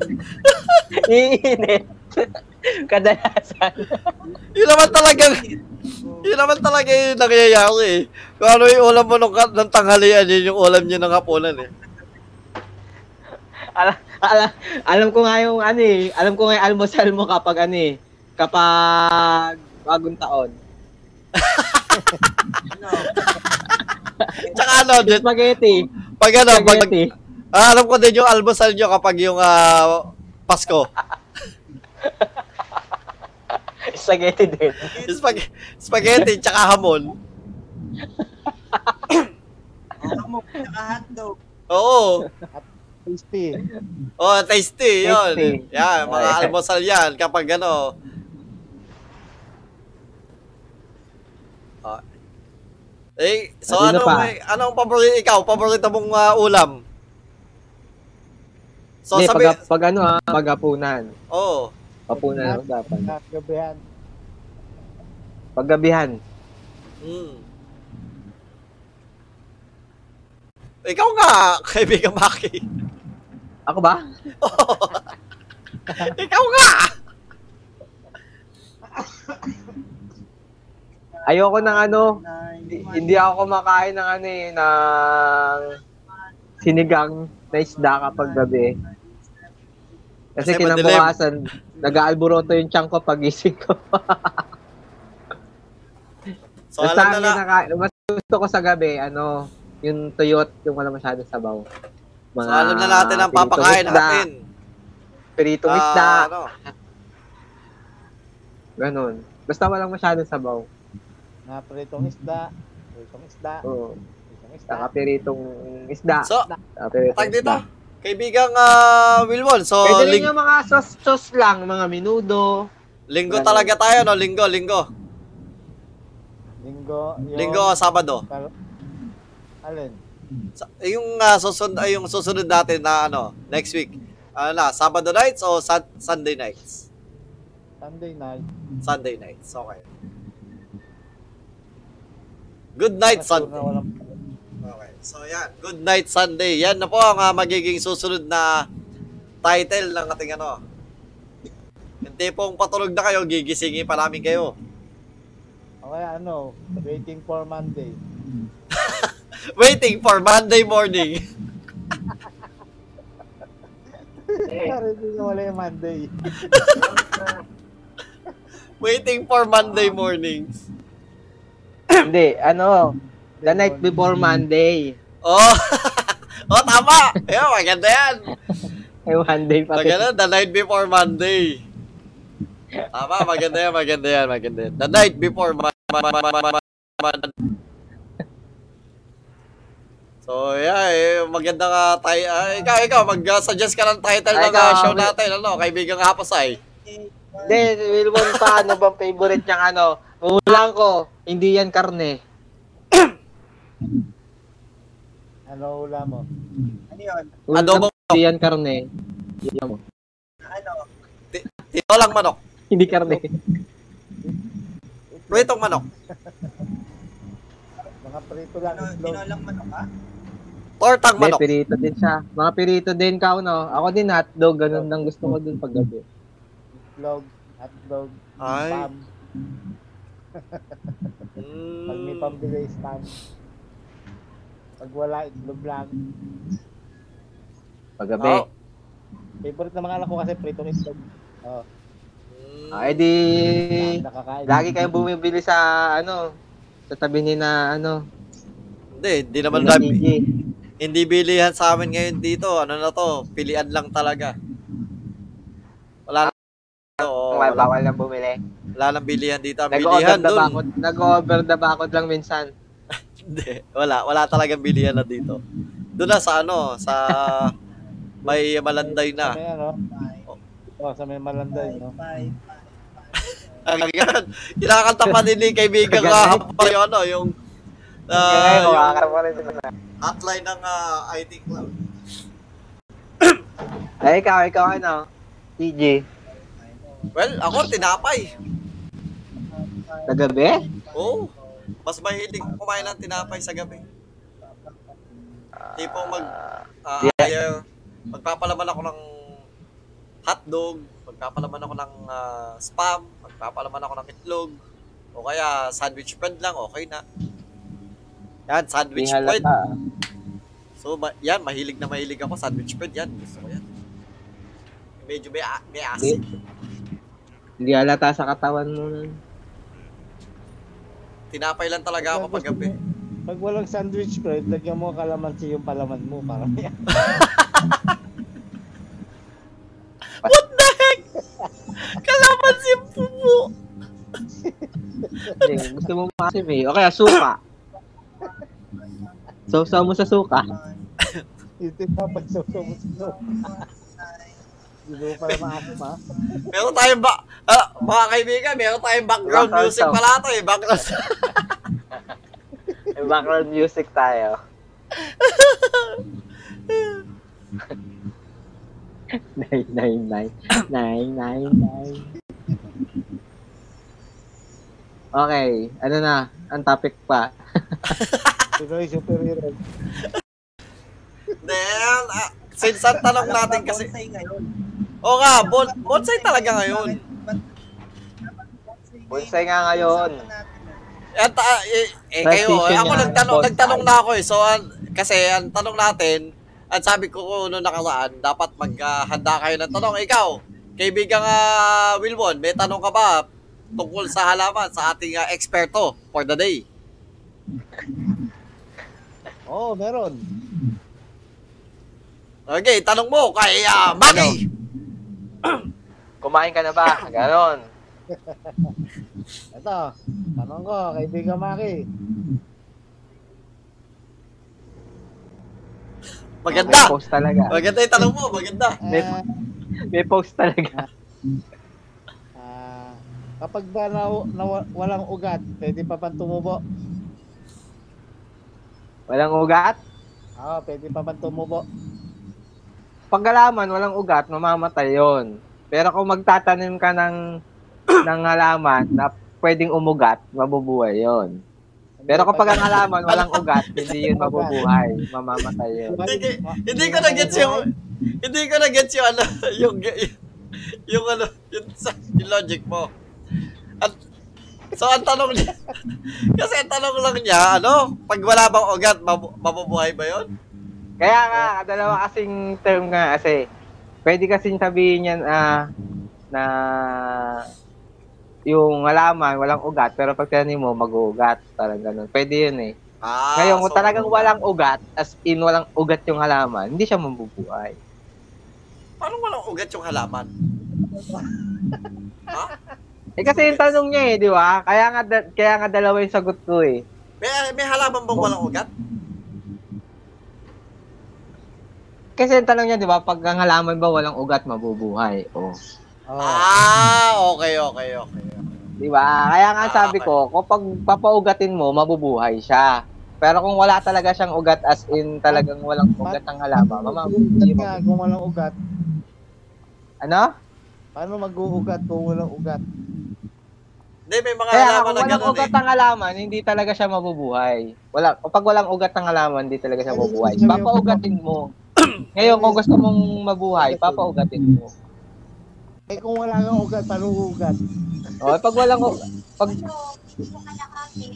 Init. Kadalasan. Yun naman talagang, yun naman talaga yung nangyayari eh. Kung ano yung ulam mo nung, ng tanghalian, yun yung ulam niyo ng hapunan eh. Alam, alam, alam ko nga yung ano eh. Alam ko nga yung almusal mo kapag ano eh. Kapag bagong taon. Ano, Tsaka ano, Spaghetti. pag ano, pag, Spaghetti. ah, alam ko din yung almusal nyo kapag yung ah, Pasko. Spaghetti din. Spag- spaghetti, tsaka hamon. ano mo, tsaka hotdog. Oo. Tasty. Oh, tasty, yun. Tasty. Yan, mga Ay. almusal yan kapag ano. Ah. Eh, so Ano ano, pa? may, anong paborito ikaw? Paborito mong ah, ulam? So Hindi, sabi, pag, pag ano ha, pag hapunan. oh, Hapunan ako dapat. Gabihan. Paggabihan. mm. Ikaw nga, kaibigan Maki. Ako ba? Ikaw nga! Ayoko ng ano, hindi, hindi ako kumakain ng ano eh, ng sinigang na isda kapag gabi. Kasi, Kasi kinabukasan, nag-aalboroto yung tiyan ko pag gising ko. So Basta alam na na, mas gusto ko sa gabi, ano, yung tuyot, yung wala masyadong sabaw. so alam na natin ang piritong papakain natin. Piritong Ah, isda, ano, ganun. Basta walang masyadong sabaw. Na pritong isda. Pritong isda. Oo. Pritong isda. Saka piritong isda. So, piritong tag dito. isda. Kaibigang ah, Wilwon, so Pwede ling- rin yung mga sauce-sauce lang, mga minudo. linggo Ganun. talaga tayo, no? Linggo, linggo. Linggo. Yung, Linggo Sabado. Kal- Alin? Sa- yung ah, susunod ay yung susunod natin na ano, next week. Ano na, Sabado nights o Sun- Sunday nights? Sunday night. Sunday nights. Okay. Good night Sunday. Okay. So yan, Good Night Sunday. Yan na po ang ah, magiging susunod na title ng ating ano. Yung tipong patulog na kayo, gigisingin pa namin kayo. O kaya ano, waiting for Monday. Waiting for Monday morning. Sorry, hindi na wala yung Monday. Waiting for Monday mornings. Hindi, ano, the night before Monday. Oh, oh tama. Ayun, maganda yan. Ay, Monday pa. Maganda, the night before Monday. Tama, maganda yan, maganda yan, maganda yan. The night before Monday. So, yeah, eh, maganda nga tayo. ah, ikaw, ikaw, mag-suggest ka ng title Ay, ng ah, ikaw, show may- natin, ano, kaibigang hapasay. Hindi, si Wilbon pa, ano bang favorite niyang ano? Ulang ko, hindi yan karne. Ano ula mo? Ano yun? Ulam, Adobo Hindi yan karne. Yan mo. Ano? Tito lang manok. Hindi karne. Pritong manok. Mga prito lang. Ano? Itlog. Tinolang manok ka? Tortang Hindi, manok. pirito din siya. Mga pirito din ka, no? Ako din hotdog, ganun lang gusto ko dun pag gabi. Itlog. Hotdog. Ay. Spam. Mm. Pag may pambili, spam. Pag wala, itlog lang. Pag gabi. Oh. Favorite ng mga anak ko kasi pritong itlog. Oh. Ah, edi, nakakain. lagi kayong bumibili sa, ano, sa tabi ni na, ano, Hindi, hindi naman. Gigi. Hindi bilihan sa amin ngayon dito. Ano na to? Pilian lang talaga. Wala na. Oo, wala, bawal lang bumili. wala nang bilihan dito. Ang Nag-over bilihan bakod, nag-over the bakod lang minsan. Hindi, wala. Wala talagang bilihan na dito. Doon na sa ano, sa may malanday Sa na. may ano? Oh, sa may malanday, no? Ang ganyan. Kinakanta pa din ni kaibigan Ganun. ka yung ano, yung uh, yung hotline ng uh, IT Club. Ay, ikaw, ikaw ano? TJ. Well, ako, tinapay. Nagabi? Oo. Mas mahilig kumain ng tinapay sa gabi. Tipong mag, ah, either magpapalaman ako ng hotdog, magpapalaman ako ng ah, spam, magpapalaman ako ng itlog, o kaya sandwich bread lang, okay na. Yan, Di sandwich bread. halata. So, ma- yan, mahilig na mahilig ako. Sandwich bread, yan. Gusto ko yan. Medyo may, a- may acid. Hindi halata sa katawan mo nun. Tinapay lang talaga ako pag gabi. Pag walang sandwich bread, lagyan mo kalamansi yung palaman mo para may What the heck? Kalamansi yung pupo. Hindi, gusto mo massive eh. O kaya suka. So, mo sa suka. Yung tinapay sa sa sa Hindi mo pala maasim ha. Meron tayong ba... Ah, mga kaibigan, meron tayong background Background music sound. pala ito eh. Background May background music tayo. nine, nine, nine. Nine, nine, nine. Okay, ano na? Ang topic pa. Pinoy superhero. Then, ah, since ang tanong natin kasi... Bonsai ngayon. Oo nga, bon, bonsai talaga ngayon. Bonsai nga ngayon. At, ah, eh, eh, kayo, eh, ako nagtanong, nagtanong na ako eh. So, an- kasi ang tanong natin, at sabi ko kung noong nakaraan, dapat maghanda kayo ng tanong. Ikaw, kaibigang uh, Wilbon, may tanong ka ba tungkol sa halaman sa ating ah, eksperto for the day? Oo, oh, meron. Okay, tanong mo kay uh, Maki. Kumain ka na ba? Ganon. Ito, tanong ko, kaibigan Maki. May Maganda. post talaga. Maganda yung tanong mo, maganda. May, Eh, may post talaga. ah, kapag ba na, na, walang ugat, pwede pa bang tumubo? Walang ugat? Oo, pwede pa bang tumubo? Pag halaman, walang ugat, mamamatay yon. Pero kung magtatanim ka ng, ng halaman na pwedeng umugat, mabubuhay yon. Pero kapag ang halaman walang ugat, hindi yun mabubuhay. Mamamatay yun. Hindi, hindi ko na-gets yung, hindi ko na-gets yung ano, yung, yung, yung ano, yung, sa- yung logic mo. At, so, ang tanong niya, kasi ang tanong lang niya, ano, pag wala bang ugat, mabu- mabubuhay ba yun? Kaya nga, dalawa kasing term nga kasi pwede kasing sabihin yan ah, na yung halaman, walang ugat, pero pag tinanim mo, mag-uugat. Parang ganun. Pwede yun eh. Ah, Ngayon, kung so- talagang walang ugat, as in walang ugat yung halaman, hindi siya mabubuhay. Paano walang ugat yung halaman? ha? Eh kasi yung tanong niya eh, di ba? Kaya nga, da- kaya nga dalawa yung sagot ko eh. May, may halaman bang walang ugat? Kasi yung tanong niya, di ba, pag ang halaman ba walang ugat, mabubuhay. Oh. Oo. Ah, okay, okay, okay. Di ba? Kaya nga Ah, sabi okay. ko, kapag papaugatin mo, mabubuhay siya. Pero kung wala talaga siyang ugat as in talagang walang ugat ang halaman, mama, nga kung walang ugat. ano? Paano mag-uugat kung walang ugat? Hindi, may mga Kaya halaman kung na walang gano'n ugat eh. ang halaman, hindi talaga siya mabubuhay. Wala, kapag walang ugat ang halaman, hindi talaga siya mabubuhay. Papaugatin mo. Ngayon, kung gusto mong mabuhay, papaugatin mo. Eh kung wala kang ugat, paano uugat? O, pag walang u- pag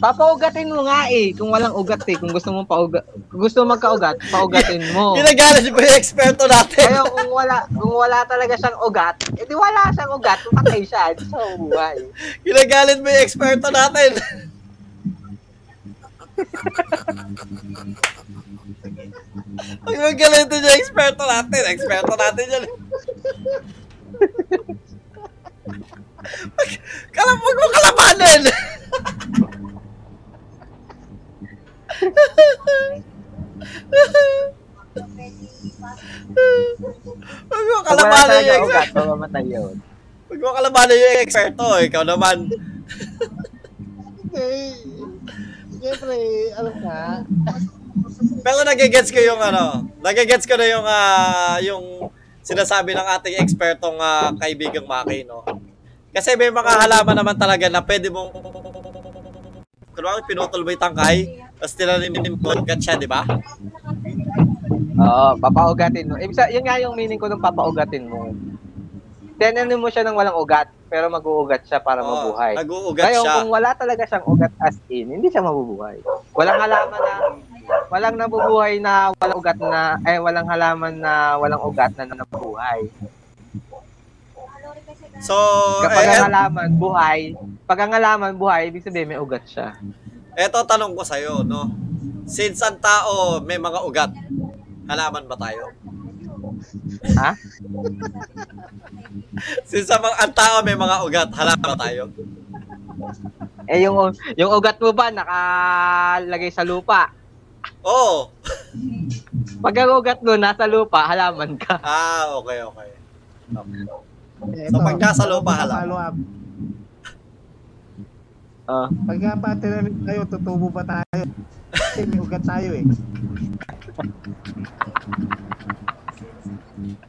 Papaugatin mo nga eh, kung walang ugat eh. Kung gusto mong paugat, kung gusto mong magkaugat, paugatin mo. Ginagalit ko yung eksperto natin. Kaya kung wala, kung wala talaga siyang ugat, edi wala siyang ugat, patay siya, hindi siya mabubuhay. Ginagalit mo yung eksperto natin. Huwag mo galitin yung eksperto natin. Eksperto natin yan. Kalam, huwag mo kalabanin. Huwag mo talaga yung ugat, eksperto. mamamatay yun. Huwag mo kalabanin yung eksperto. Ikaw naman. Hindi. Siyempre, alam ka, Pero nagigets ko yung ano, nagigets ko na yung ah, yung sinasabi ng ating ekspertong ah, kaibigang Maki, no? Kasi may mga halaman naman talaga na pwede mong kunwari pinutol mo yung tangkay, tapos tinanim mo agad siya, di ba? Oo, papaugatin mo. Ibig sa, yun nga yung meaning ko ng papaugatin mo. Tinanim mo siya ng walang ugat, pero mag-uugat siya para Oo, mabuhay. Nag-uugat Ngayon, siya. kung wala talaga siyang ugat as in, hindi siya mabubuhay. Walang halaman na walang nabubuhay na walang ugat na eh walang halaman na walang ugat na nabubuhay. So, Kapag eh, ang halaman buhay, pag ang halaman buhay, ibig sabihin may ugat siya. eto tanong ko sa'yo, no? Since ang tao may mga ugat, halaman ba tayo? Ha? Since ang, ang tao may mga ugat, halaman ba tayo? Eh yung yung ugat mo ba nakalagay sa lupa? Oo. Pag ang ugat mo nasa lupa, halaman ka. Ah, okay, okay. Eh, So, pag nasa lupa, halam. Follow up. Oh. Pag nga pa tinanim tayo, tutubo ba tayo? Kasi may ugat tayo eh.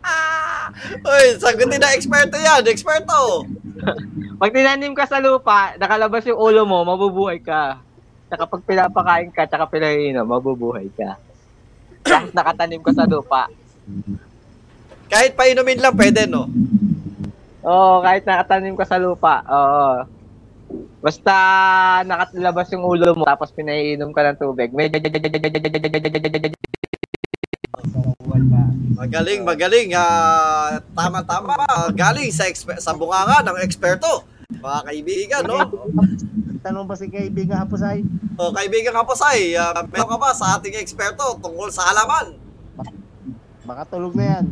Ah! Uy, sagutin na eksperto yan. Eksperto. Pag tinanim ka sa lupa, nakalabas yung ulo mo, mabubuhay ka. Tsaka pag pinapakain ka, tsaka pinainom, mabubuhay ka. Kahit nakatanim ka sa lupa. Kahit painumin lang, pwede, no? Oo, kahit nakatanim ka sa lupa. Oo. Basta nakatlabas yung ulo mo, tapos pinainom ka ng tubig. May Magaling, magaling. Ah, tama-tama. Galing sa eksper- sa bunganga ng eksperto. Mga kaibigan, no? Tanong ba si kaibigan Hapusay? O, kaibigan Kapasay, uh, meron ka ba sa ating eksperto tungkol sa halaman? Baka tulog na yan.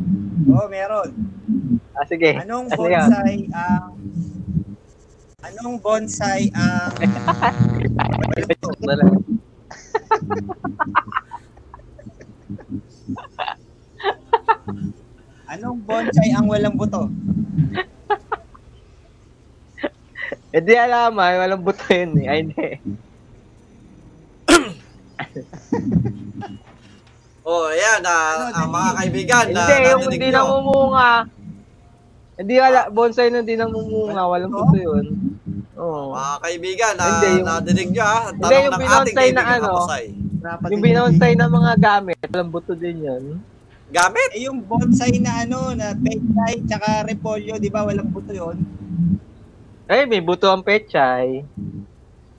Oo, meron. Ah, sige. Anong Ano bonsai ang Anong bonsai ang Anong bonsai ang walang buto? Eh di alam, ay, walang buto yun eh. Ay, hindi. O, ayan, ah, ah, mga kaibigan. na Hindi, yung narinig hindi namumunga. Hindi wala, bonsai na hindi namumunga, walang buto yun. Oo. Mga kaibigan, na Hindi, yung- nadinig nyo, ha? Hindi, Tanong yung ng binonsai na kaibigan ano. Dapat Yung binonsay ng mga gamit, walang buto din yun. Gamit? Eh yung bonsai na ano, na pechay tsaka repolyo, di ba walang buto yon? Eh, may buto ang pechay.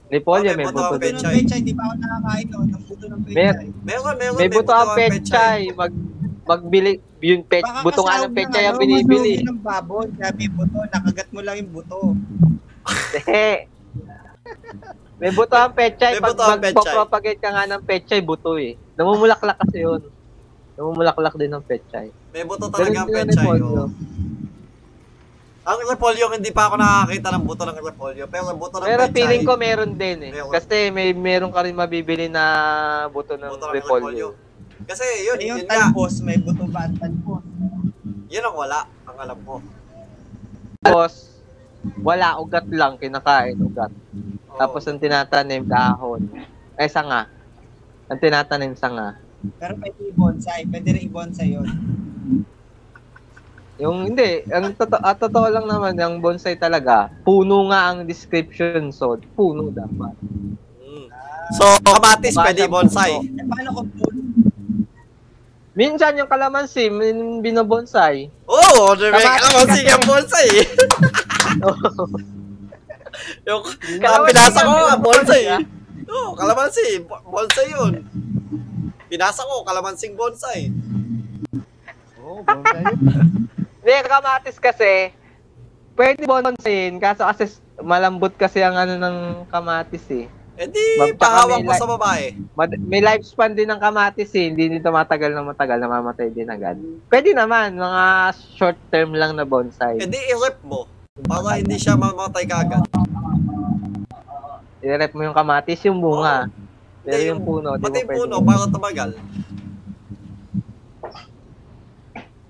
Repolyo, Oh, may may buto buto ang din. Buto ng pechay, di ba ako nakakain no? Ng buto ng pechay. Mer- Meron, meron. May buto ang pechay. Mag, magbili, yung pet, Baka buto nga ng pechay ng ang ano, binibili. masahog ng baboy, sabi buto, nakagat mo lang yung buto. Hindi. May buto ang pechay. May Pag buto ang pechay. magpapropagate ka nga ng pechay, buto eh. Namumulaklak kasi yun. Namumulaklak din ng pechay. May buto talaga ang pechay. repolyo. oh. Ang repolyo, hindi pa ako nakakita ng buto ng repolyo. Pero ang buto ng Pero pechay, feeling ko meron din eh. Meron. Kasi may meron ka rin mabibili na buto ng buto ng repolyo. repolyo. Kasi yun, Eh, yung yun nga. talbos, may buto ba ang talbos? Yun ang wala, ang alam ko. Tapos, wala, ugat lang, kinakain, ugat. Oo. Tapos ang tinatanim, dahon. Eh, sanga. Ang tinatanim, sanga. Pero pwede i-bonsai, pwede rin i-bonsai yun. Yung hindi, ang totoo, at totoo lang naman, yung bonsai talaga, puno nga ang description, so puno dapat. Mm. So, kamatis, pwede sa bonsai. Eh, paano kung puno? Minsan yung kalamansi, min- binobonsai. Oo, oh, may Kamatis kalamansi yung bonsai. yung ang Kalamansi pinasa ko, nga, bonsai. ah. Oo, kalamansi, bo- bonsai yun. Pinasa ko, kalamansing bonsai. Oo, oh, bonsai yun. Hindi, kamatis kasi, pwede bonsayin, kaso kasi malambot kasi ang ano ng kamatis eh. Eh di, pahawak mo sa babae. Mad- may lifespan din ng kamatis eh, hindi din tumatagal na matagal, namamatay din agad. Pwede naman, mga short term lang na bonsai. Eh di, i-rep mo. Para hindi siya mamatay kagad. I-rep mo yung kamatis, yung bunga. Pero Hindi, yung puno, di mo Pati yung pwede. puno, para tumagal.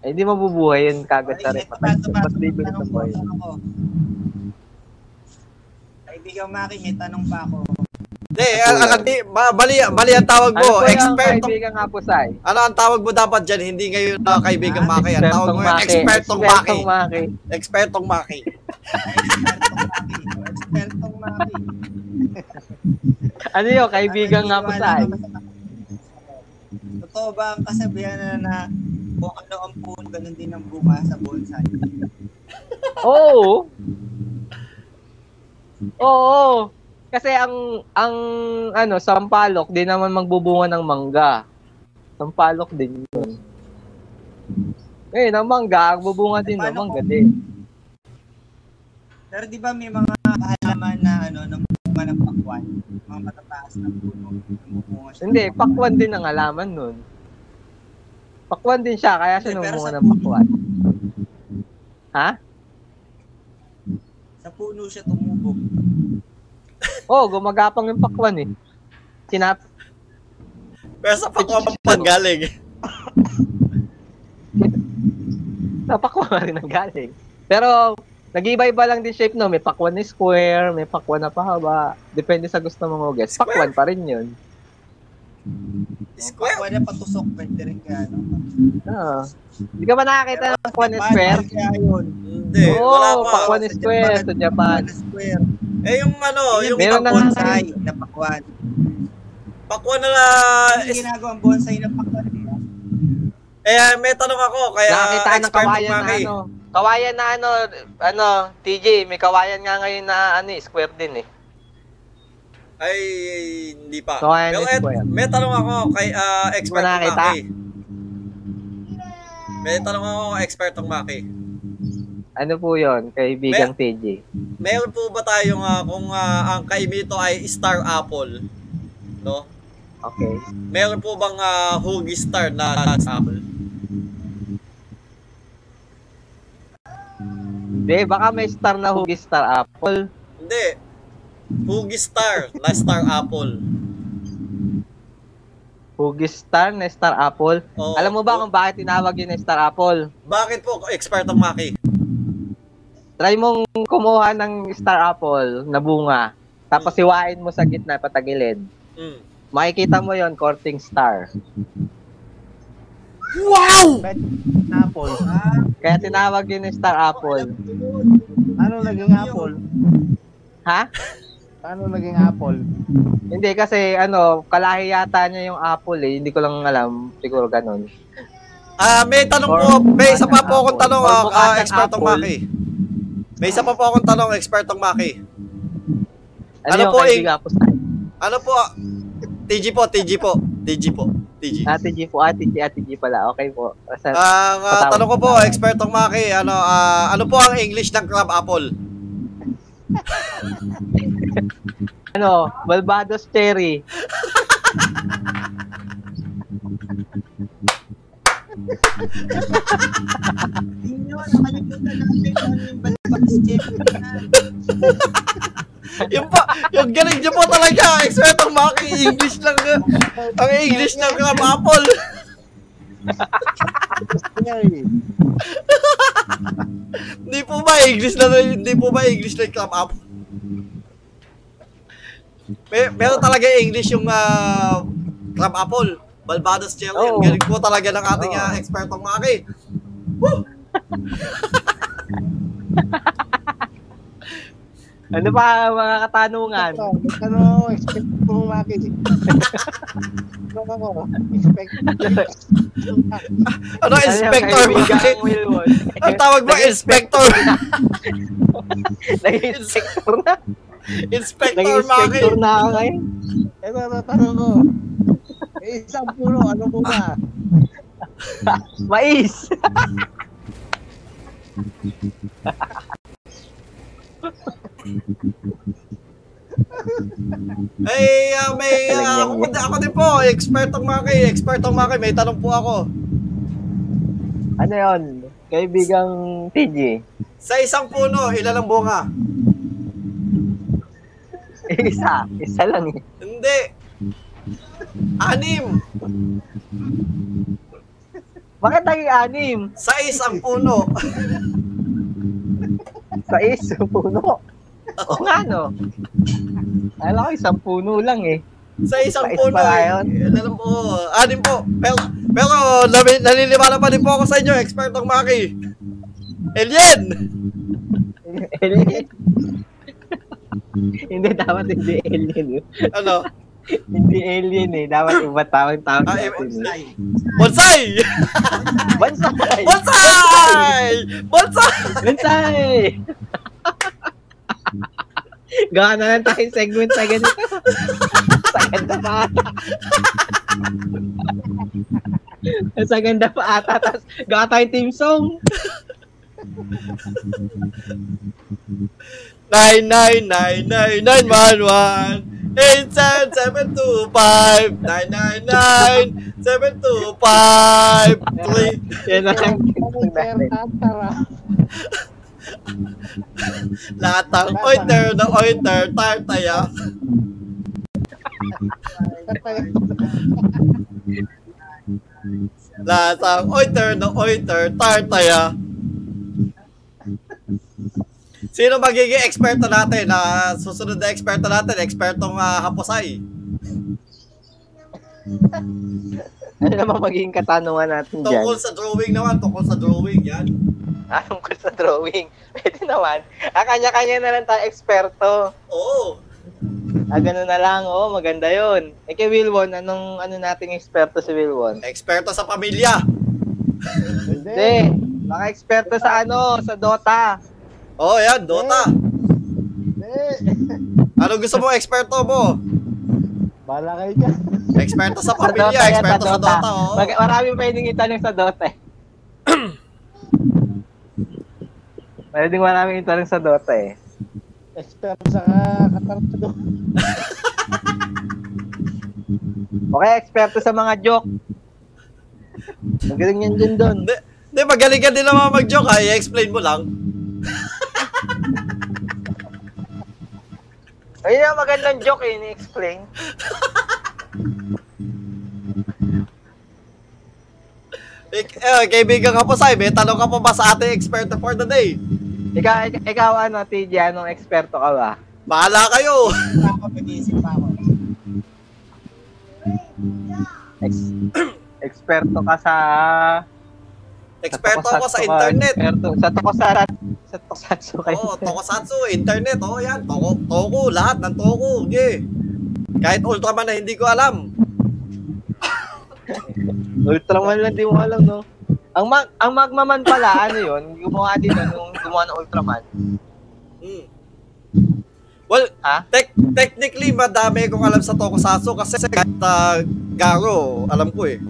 Eh, hindi mabubuhay yun kagad sa rep. Mas sa ko, buhay. Kaibigan Maki, may tanong pa ako. Hindi, ang, ang, ang- ma- mali, mali ang tawag Ano mo. yung Expertong, kaibigan nga po, Sai? ano ang tawag mo dapat dyan? Hindi ngayon na kaibigang Ah, Maki. Ang tawag mo, Maki. expertong Maki. Expertong Maki. Expertong Maki. Expertong maki. Ano yun, kaibigan nga po, Sai? Totoo ba ang kasabihan na na kung ano ang puno, ganun din ang bunga sa bonsai? Oo. Oo. Kasi ang ang ano, sampalok di naman magbubunga ng mangga. Sampalok din 'yun. Eh, ng mangga, ang bubunga din ng mangga kung- din. Pero di ba may mga halaman na ano, ng bunga ng pakwan? Mga matataas na puno. Siya. Hindi, pakwan din ang halaman nun. Pakwan din siya, kaya siya namumunga ng pakwan. Ha? Sa puno siya tumubog. Oo, oh, gumagapang yung pakwan eh. Sinap Pero sa pakwa panggaling. sa pakwan rin ang galing. Pero, nag-iba-iba lang din shape no. May pakwan na square, may pakwan na pahaba. Depende sa gusto mong hugas. Pakwan pa rin yun. Square. Pwede patusok, pwede rin kaya. No? Ah. Hindi ka ba nakakita ng pakwan na square? Kaya yun. Hindi, wala Oo, pa. pakwan na square sa Japan. Pakwan na square. Eh, yung ano, yung Meron na bonsai na pakwan. pakwan na na... Ano yung ginagawang bonsai na pakwan? Eh, may tanong ako, kaya Nakakita ka ng expert kawayan na Maki. ano. Kawayan na ano, ano, TJ, may kawayan nga ngayon na ano, eh, square din eh. Ay, hindi pa. Kawayan Pero na et, square. may tanong ako kay ah, expert Wala nakita? Maki. May tanong ako kay expert Maki. Ano po yon kaibigang TJ? Meron po ba tayong ah, kung ah, ang kaimito ay Star Apple? No? Okay. Meron po bang ah, Huggy Star na apple? Hindi, baka may star na hugi star apple. Hindi. Huggy Star na Star Apple. Hugi star na star apple. Oo. Alam mo ba kung bakit tinawag yun na star apple? Bakit po expert Maki? Try mong kumuha ng star apple na bunga. Tapos siwain mo sa gitna patagilid. Mm. Makikita mo yon courting star. Apple. Ah, Kaya tinawag yun na star apple. Ano naging apple? Ha? Paano naging apple? Hindi kasi ano, kalahi yata niya yung apple eh. Hindi ko lang alam. Siguro ganun. Ah, may tanong po, may isa pa po akong tanong, Or ah, bukatan ah, expert apple. Maki. May isa pa po akong tanong, expert Maki. Ano, Ano po, sa Ano po? TG po, TG po. TG po. TG. Ate G po, Ate G, Ate G pala. Okay po. Sa, Ang ah, Patawag. tanong ko po, expert Maki, ano ah, ano po ang English ng crab apple? ano, Balbados Cherry. Hindi nyo, nakalimutan natin kung ano yung balbas chip na. yung pa, yung galing niyo po talaga, expert Maki, English lang. ang English ng crab apple. Hindi po ba English na hindi po ba English na crab apple? May, meron talaga English yung ah, crab apple. Balbados. Ang Oo. galing po talaga ng ating Oo. ah, expertong Maki. Ano pa mga katanungan? Ano, expect mo maki? Ano ako? Expect Ano, inspector Ano kaibigang Wilwon? Ang tawag mo, inspector. Nag-inspector na. Inspector Nag-inspector Maki. na ako ngayon. Ito, ito, tanong ko. Eh, isang puno, ano mo ba? Mais! Ay, ah, may, ah, ako, ako din po, expertong Maki. Expertong Maki, may tanong po ako. Ano yon? Kaibigang TG. Sa isang puno, ilan ang bunga? Isa. Isa lang eh. Hindi. Anim. Bakit naging anim? Sa isang puno. Sa is, puno. Oo nga, no? Alam ko, isang puno lang eh. Sa isang Sais puno. pala eh. Alam po, anim po. Pero, pero naniniwala pa din po ako sa inyo, expertong Maki. Alien! Alien. Hindi, dapat hindi alien. eh. Ano? Hindi alien eh. Dapat iba tawag tawag Ah, natin. eh. Bonsai! Bonsai! Bonsai! Bonsai! Bonsai! Gawa na lang tayong segment sa ganito. sa ganda pa ata. sa ganda pa ata. Tapos gawa tayong team song. Nine nine nine nine nine one one. Eight seven seven two five. nine nine nine seven two five. Three. Yan na lang. Lahat ng oiter na oiter tartaya lahat ng oiter na oiter tartaya Sino magiging eksperto natin na susunod na eksperto natin? Ekspertong uh, haposay. Ano naman magiging katanungan natin dyan? Tungkol sa drawing naman, tungkol sa drawing, yan. Anong ko sa drawing? Pwede naman. Ah, kanya-kanya na lang tayo eksperto. Oo. Ah, ganun na lang. Oo, maganda yun. Eh, kay Wilwon, anong ano nating eksperto si Wilwon? Eksperto sa pamilya. Hindi. Baka eksperto sa ano, sa Dota. Oh, yan, Dota. Ano gusto mo eksperto mo? Bala kayo dyan. Eksperto sa Sa pamilya, Dota yan, eksperto sa Dota, oo. Mag- marami pwedeng itanong sa Dota eh. Pwedeng maraming itanong sa Dota eh. Expert sa katarado. Okay, eksperto sa mga joke. Magaling yan dyan doon. Hindi, magaling ka din naman mag-joke, ha? I-explain mo lang. Ayun ang magandang joke eh, ni-explain. Ik- eh, kaibigan ka po, Sai, may tanong ka pa ba sa ating eksperto for the day? Ikaw, ik- ikaw ano, TJ, anong eksperto ka ba? Bahala kayo. Ako, nag-iisip pa ako. Ex- eksperto ka sa... Eksperto ako sa internet. Eksperto, sa tokusatsu. Sa tokusatsu kayo. Oo, tokusatsu, internet, oo yan. Toko, toko, lahat ng toko. Okay. Kahit Ultraman na hindi ko alam. Ultraman lang, di mo alam, no? Ang mag ang Magmaman pala, ano yun? Gumawa din nun, yung gumawa ng Ultraman. Hmm. Well, Ha? tek- technically, madami kong alam sa tokusatsu kasi kahit ah, Garo, alam ko eh.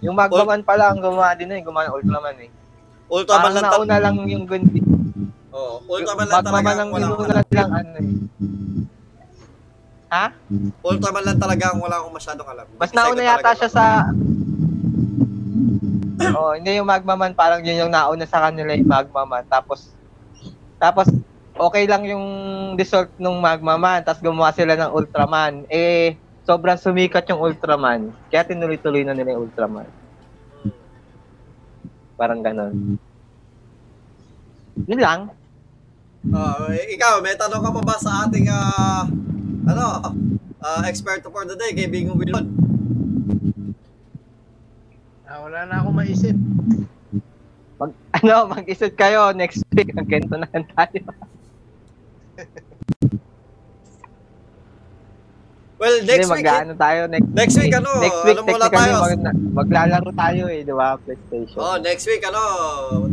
Yung Magmaman pala, ang gumawa din yung gumawa ng Ultraman eh. Ultraman lang, ta- nauna lang yung Gundi. oh, Ultraman lang talaga Magmaman ang ang wala akong inuna alam. lang, ano eh. Ha? Ultraman lang talaga ang wala akong masyadong alam. Mas nauna yata talaga siya sa... oh, hindi yung Magmaman, parang yun yung nauna sa kanila yung Magmaman. Tapos, tapos, okay lang yung result ng Magmaman, tapos gumawa sila ng Ultraman. Eh, sobrang sumikat yung Ultraman. Kaya tinuloy-tuloy na nila yung Ultraman. Parang ganon. Yun lang. Eh, ikaw, may tanong ka pa ba sa ating ah, ano, ah, expert for the day, kay Bingo Wilon? Ah, wala na akong maisip. Mag, ano, mag-isip kayo next week. Ang ganito na lang tayo. Well, Hindi, next week, eh, mag-ano tayo next, next week, ano, next week, ano muna technically, tayo? mag, maglalaro tayo eh, di ba? PlayStation. oh, next week, ano,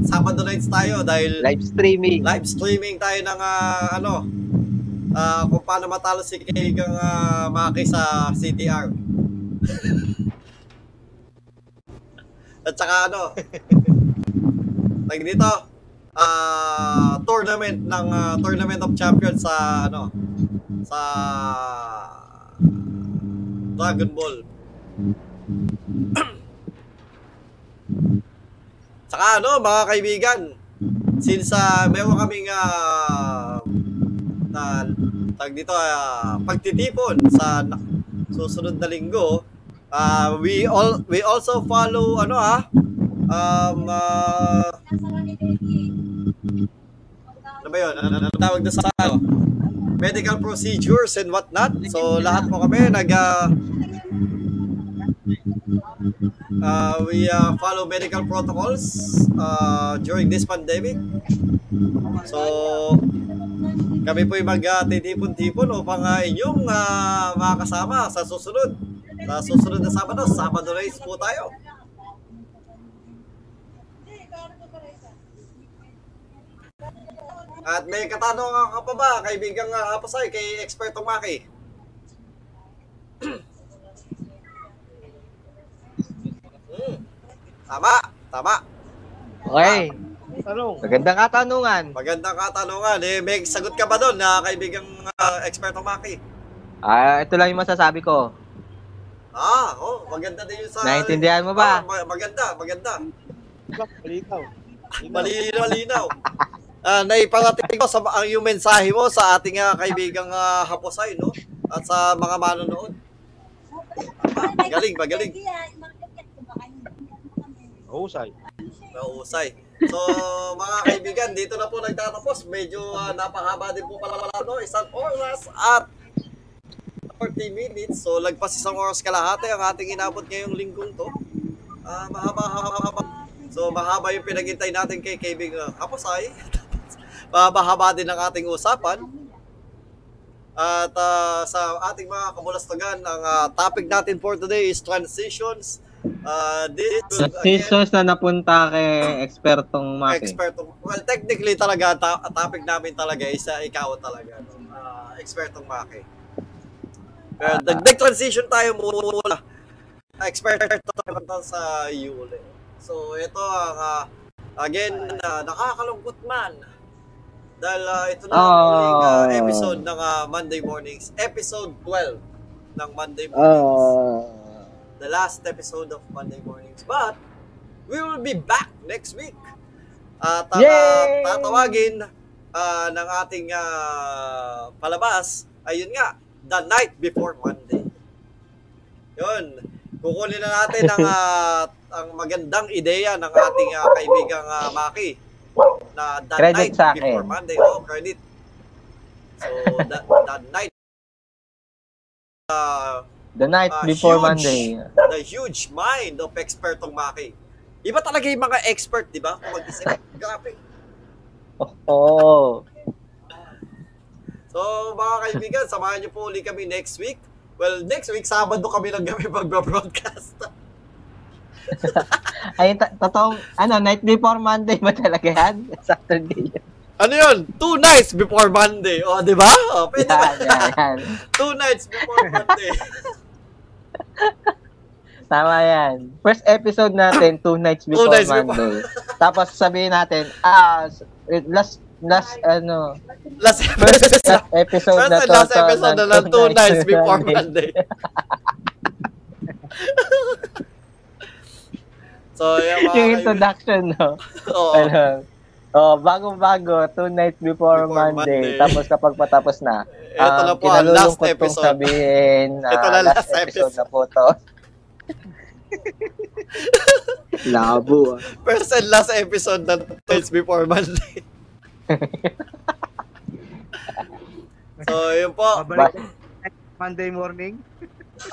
Sabado nights tayo dahil Live streaming. live streaming tayo ng ah, ano, ah, kung paano matalo si Kaigang uh, Maki sa CTR. At saka ano, tag dito, ah, tournament ng ah, Tournament of Champions sa ano, sa Dragon Ball. Saka ano, mga kaibigan, since uh, meron kaming ah, na tag dito ah, pagtitipon sa na- susunod na linggo, ah, we all we also follow ano ah um ah, ba yun? Ano, ano tawag doon sa ano? Medical procedures and whatnot. So, lahat po kami nag uh, uh, we uh, follow medical protocols uh, during this pandemic. So, kami po yung mag-titipon-tipon upang uh, inyong uh, makakasama sa susunod. Sa susunod na Sabado, Sabado race po tayo. At may katanungan ka pa ba, kaibigang uh, Apasay, kay Experto Maki? hmm. Tama, tama. Okay. Tanong. Magandang katanungan. Magandang katanungan. Eh, may sagot ka ba doon na kaibigang uh, Experto Maki? Ah, ito lang yung masasabi ko. Ah, oh, maganda din yung sa... Naintindihan mo ba? Ah, ma- maganda, maganda. Malitaw. Malinaw, malinaw. Ah, naiparating ko sa ang yung mensahe mo sa ating ah, kaibigang ah, Haposay, no? At sa mga manonood. Tama. Magaling, magaling. Husay. Nausay. So, mga kaibigan, dito na po nagtatapos. Medyo ah, napahaba din po pala pala, no? Isang oras at 40 minutes. So, lagpas isang oras kalahati ang ating inabot ngayong linggong to. Ah, mahaba, mahaba, mahaba. So, mahaba yung pinaghintay natin kay kaibigang Haposay. Mahaba-haba din ang ating usapan. At ah, sa ating mga kabulastugan, ang ah, topic natin for today is transitions. Uh, this, Decisions na napunta kay ekspertong Maki. Expertong, well, technically talaga, ta- topic namin talaga is uh, ikaw talaga. No? Uh, expertong Maki. Pero Ah. nag transition tayo muna. Expert tayo sa Yule. So, ito ang, uh, again, uh, nakakalungkot man. Dahil uh, ito na ang uh, episode ng uh, Monday Mornings. Episode 12 ng Monday Mornings Ah. the last episode of Monday Mornings. But, we will be back next week. At uh, Yay! tatawagin uh, ng ating uh, palabas, ayun nga, the night before Monday. Yun. Kukunin na natin ang, uh, ang magandang ideya ng ating uh, kaibigang uh, Maki na the Credit night sa akin. before Monday. Oh, credit. So, the, the night uh, The night Ah, before huge. Monday. the huge mind of expertong Maki. Iba talaga yung mga expert, di ba? Kung mag-isip. Grabe. Oh. So, mga kaibigan, samahan niyo po ulit kami next week. Well, next week, Sabado kami lang kami magba-broadcast. Ay, totoong, ano, night before Monday ba talaga yan? Saturday yun. Ano yun? Two nights before Monday. O, di ba? O, pwede ba? Yan, yan, yan. Two nights before Monday. Tama yan. First episode natin, two nights before nights before. Monday. Tapos sabihin natin, ah, last, last, ano, Last episode. last episode na to. last episode na ng lang, two nights before Monday. So, yan mga Yung introduction, no? Oo. Ano, oh, bago-bago, two nights before, Before Monday. Monday. Tapos kapag patapos na, Ito na um, po ang last episode. sabihin, Ito ah, na last, last episode, episode. na po to. Labo. First and last episode na two nights before Monday. so, yun po. Monday morning.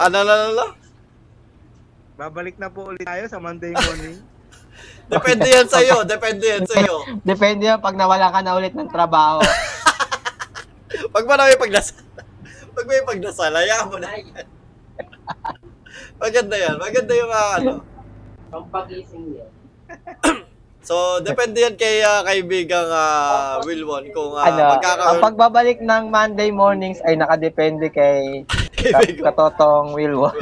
Ano, ano, ano, ano? Babalik na po ulit tayo sa Monday morning. Depende yan sa'yo. Depende yan sa'yo. Depende yan pag nawala ka na ulit ng trabaho. Pag ba may pagdasal, pag may pagdasal, hayaan mo na yan. Maganda yan. Maganda yung ah, ano. So, depende yan kay ah, kaibigang uh, Wilwon kung uh, ano, ang magkakaroon pagbabalik ng Monday mornings ay nakadepende kay katotong Wilwon.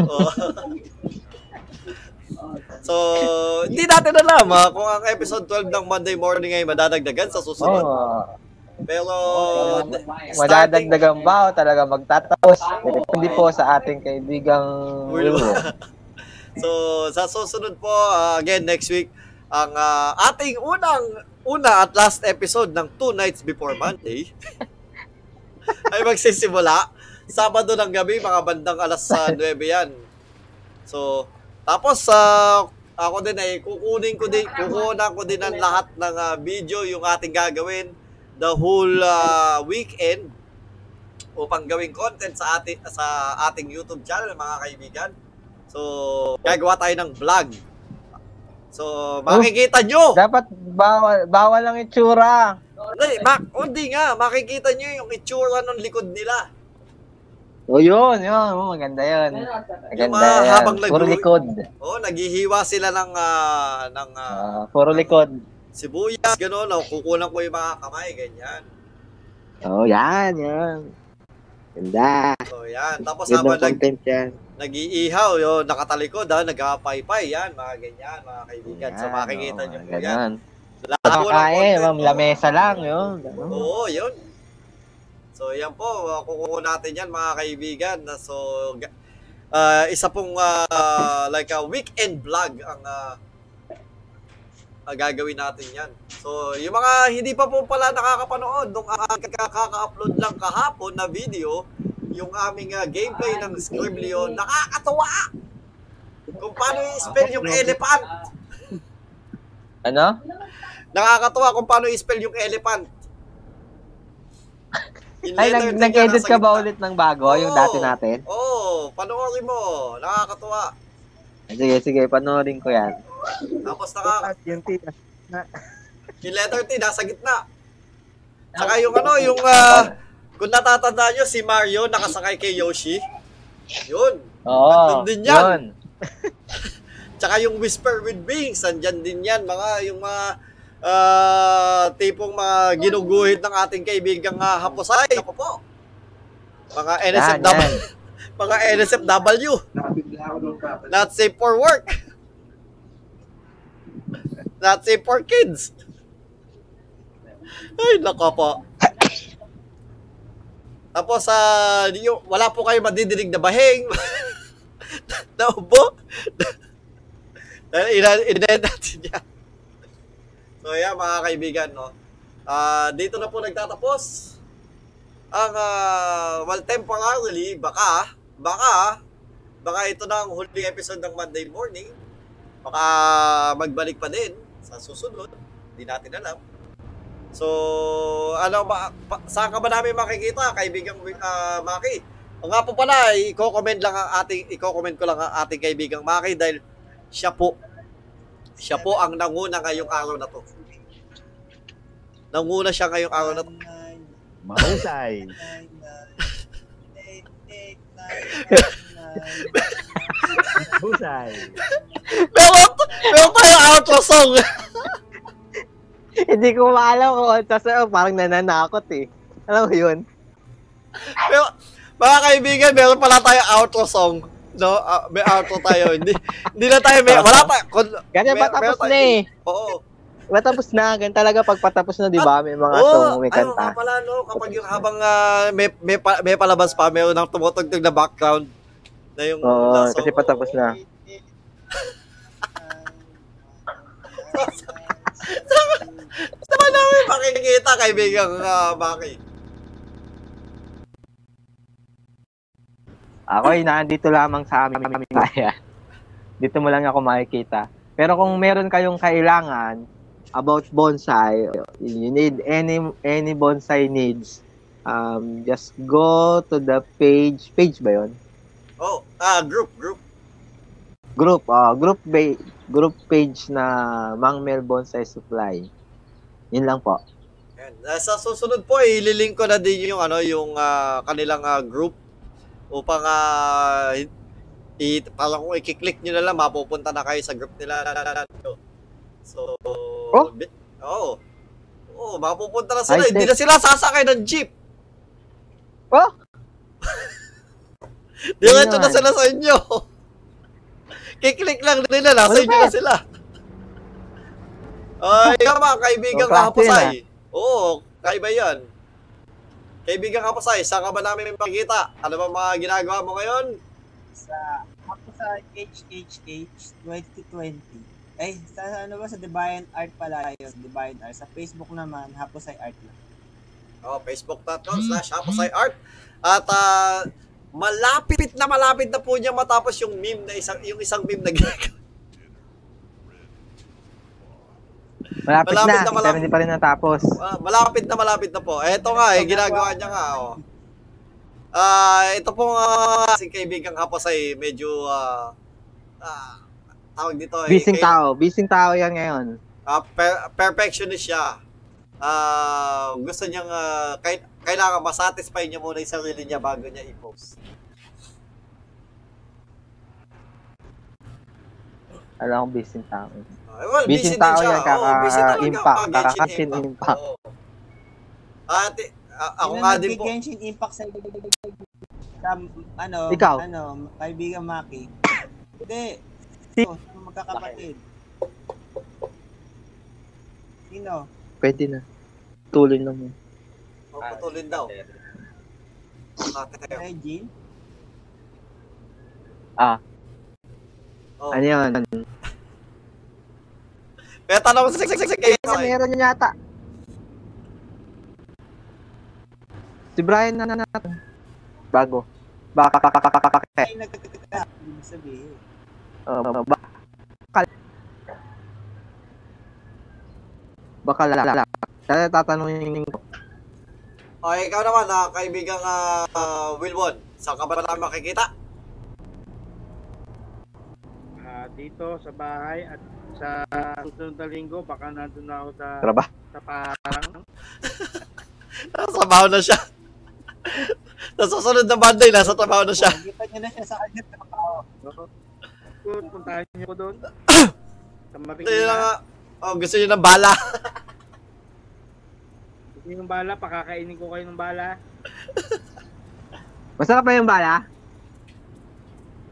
So, hindi natin alam ha, kung ang episode 12 ng Monday morning ay madadagdagan sa susunod. Oh, Pero, d- starting, madadagdagan ba o talaga magtatapos? Depende po sa ating kaibigang so, sa susunod po, ah, again, next week, ang ah, ating unang, una at last episode ng Two Nights Before Monday ay magsisimula. Sabado ng gabi, mga bandang alas sa 9 yan. So, tapos, sa ako din ay kukunin ko din, kukunan ko din ang lahat ng ah, video yung ating gagawin the whole ah, weekend upang gawing content sa ating sa ating YouTube channel mga kaibigan. So, gagawa tayo ng vlog. So, makikita nyo. Dapat bawal, bawal ang itsura. Hindi, ma- oh, hindi nga, makikita nyo yung itsura ng likod nila. O yun, yun. Oh, maganda yun. Yung Maganda mga yan. habang Puro nag- likod. Oh, naghihiwa sila ng ah, ng ah, Ah, puro likod. sibuyas, gano'n, no? kukulang ko yung mga kamay, ganyan. Oh, yan, yan. Ganda. So, yan. Tapos Ganda habang nag, yan. nag-iihaw, yun, nakatalikod, ha, nagkapaypay, yan, mga ganyan, mga kaibigan. so, Yan, makikita oh, nyo po yan. ganyan. Lahat content, ma'am, oh. lamesa lang, yun. Oo, yun. So, yan po, uh, kukuha natin yan, mga kaibigan. Na- So, uh, isa pong, uh, like, a weekend vlog ang uh, uh, gagawin natin yan. So, yung mga hindi pa po pala nakakapanood, nung uh, kaka-upload lang kahapon na video, yung aming uh, gameplay ng Scriblio, nakakatawa! Kung paano i-spell yung elephant. Ano? Nakakatawa kung paano i-spell yung elephant. Ay, nag- nag-edit ka ba ulit ng bago? Yung Oo. dati natin? Oo, oh, panoorin mo. Nakakatuwa. Sige, sige, panoorin ko yan. Tapos naka, yung tita. yung letter T nasa gitna. Saka yung ano, yung, ah, kung natatandaan nyo, si Mario nakasakay kay Yoshi. Yun. Oo, Nandun din yan. yun. Tsaka yung Whisper with Wings, andyan din yan. Mga, yung mga, ah, tipong mga ginuguhit ng ating kaibigang uh, Haposay. Ako po. Mga NSFW. yan. mga NSFW. Not safe for work. Not safe for kids. Ay, nako po. Tapos, sa yung, wala po kayo madidinig na bahing. Naubo. Dahil ina- ina- natin yan. So, yan, mga kaibigan, no? Ah, dito na po nagtatapos ang ah, well temporarily baka baka baka ito na ang huling episode ng Monday morning. Baka magbalik pa din sa susunod. Hindi natin alam. So ano ba pa, saan ka ba namin makikita kaibigang uh, Maki? O nga po pala i-comment lang ang ating i-comment ko lang ang ating kaibigang Maki dahil siya po siya po ang nanguna ngayong araw na to nanguna siya ngayong araw na to Mahusay. Mahusay. meron meron tayo outro song Hindi ko maalam kung ano sa parang nananakot eh. Alam mo yun? Pero, mga kaibigan, meron pala tayo outro song. No, Ah, may outro tayo. hindi hindi na tayo may wala tayo. Kun, Ganyan Mer- ba tapos na eh. Oo. Matapos na. Ganyan talaga pag patapos na, di ba? May mga Oo, song, may ano kanta. nga pala no, kapag yung habang ah, may may pa, may palabas pa, meron nang tumutugtog na background na yung Oo, na song. kasi patapos na. Sama namin makikita kaibigan uh, Maki. Ako ay nandito lamang sa aming bayan. Dito mo lang ako makikita. Pero kung meron kayong kailangan about bonsai, you need any any bonsai needs, um, just go to the page, page ba yun? Oh, ah group, group. Group, ah group ba- group page na Mangmel Bonsai Supply. Yun lang po. Yan. Ah, Sa susunod po, ililink ko na din yung ano, yung ah, kanilang ah, group upang ah, i parang kung i-click nyo na lang, mapupunta na kayo sa group nila. So, Oh? Oo. Oo, mapupunta na sila. Ay, Hindi na sila sasakay ng jeep. Oh! Diretso na sila sa inyo. Kiklik lang nila, nasa Ano inyo na sila. Ay, ikaw mga kaibigan Oh, klase kapasay. Oo, kaiba yan. Kaibigan kapasay, saan ka ba namin makikita? Ano ba mga ginagawa mo ngayon? sa ako sa HHH 2020. Eh, sa ano ba sa Deviant Art pala yun, Deviant Art. Sa Facebook naman, Haposay Art lang. Oh, facebook.com slash hapasay art. At ah, malapit na malapit na po niya matapos yung meme na isang yung isang meme na ginagawa. Malapit, Malapit na, na, malapit. pero hindi pa rin natapos. Ah, malapit na malapit na po. Eto nga eh, ginagawa niya nga oh. Ah, ito po nga si kaibigang Hapos ay medyo ah ah, tawag dito eh, Bising tao. Bising tao yan ngayon. ah, per- perfectionist siya. Ah, gusto niyang ah, kay- kailangan masatisfy niya muna yung sarili niya bago niya i-post. Alam ko bising tao. Ah, well, Busy busy, tao siya. yan, kaka- Oo, busy talaga. impact, Pag Genshin kaka-Genshin impact. Oo. At eh, ah, ako nga din po. nag-Genshin Impact sa sa ano, Ikaw? ano, kaibigan Maki. Hindi. Si- sino magkakapatid. Sino? Pwede na. Tuloy lang mo. Oh, putulin daw. Ate, Regine? Ah, oh. ano yun? Kaya tanong sa sa kay Meron yun yata. Si Brian na na natin. Bago. Baka kakakakakak. Ay, nagkakakak. Ibig sabihin. Uh, bakal. Bakal lala. Kaya tatanungin ko. Okay, ikaw naman na kaibigang uh, Wilwon. Saan ka ba namin makikita? Ah, dito sa bahay at sa susunod na linggo baka nandun na ako sa Trabaho. sa parang Nasa trabaho na siya. sa susunod na Monday, nasa trabaho na siya. Kita niyo na siya sa kanya trabaho. Good, puntahan niyo ko doon. sa Gusto niyo na nga, oh, gusto niyo ng bala. Gusto niyo ng bala, pakakainin ko kayo ng bala. Masarap ba yung bala?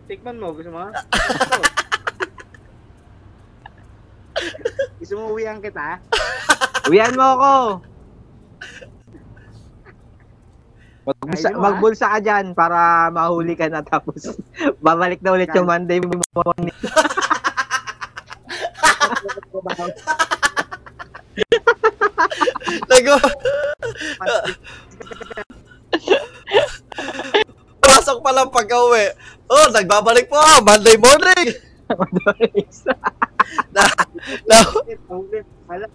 Tikman mo, gusto mo? Gusto. Mo uwihan kita? Uwian mo ako. Magbulsa, Ayun, ah. magbulsa ka dyan para mahuli ka na tapos babalik na ulit yung Monday morning. Nago. Pasok pa lang pag-uwi. Oh, nagbabalik po, Monday morning. na, na. Hala.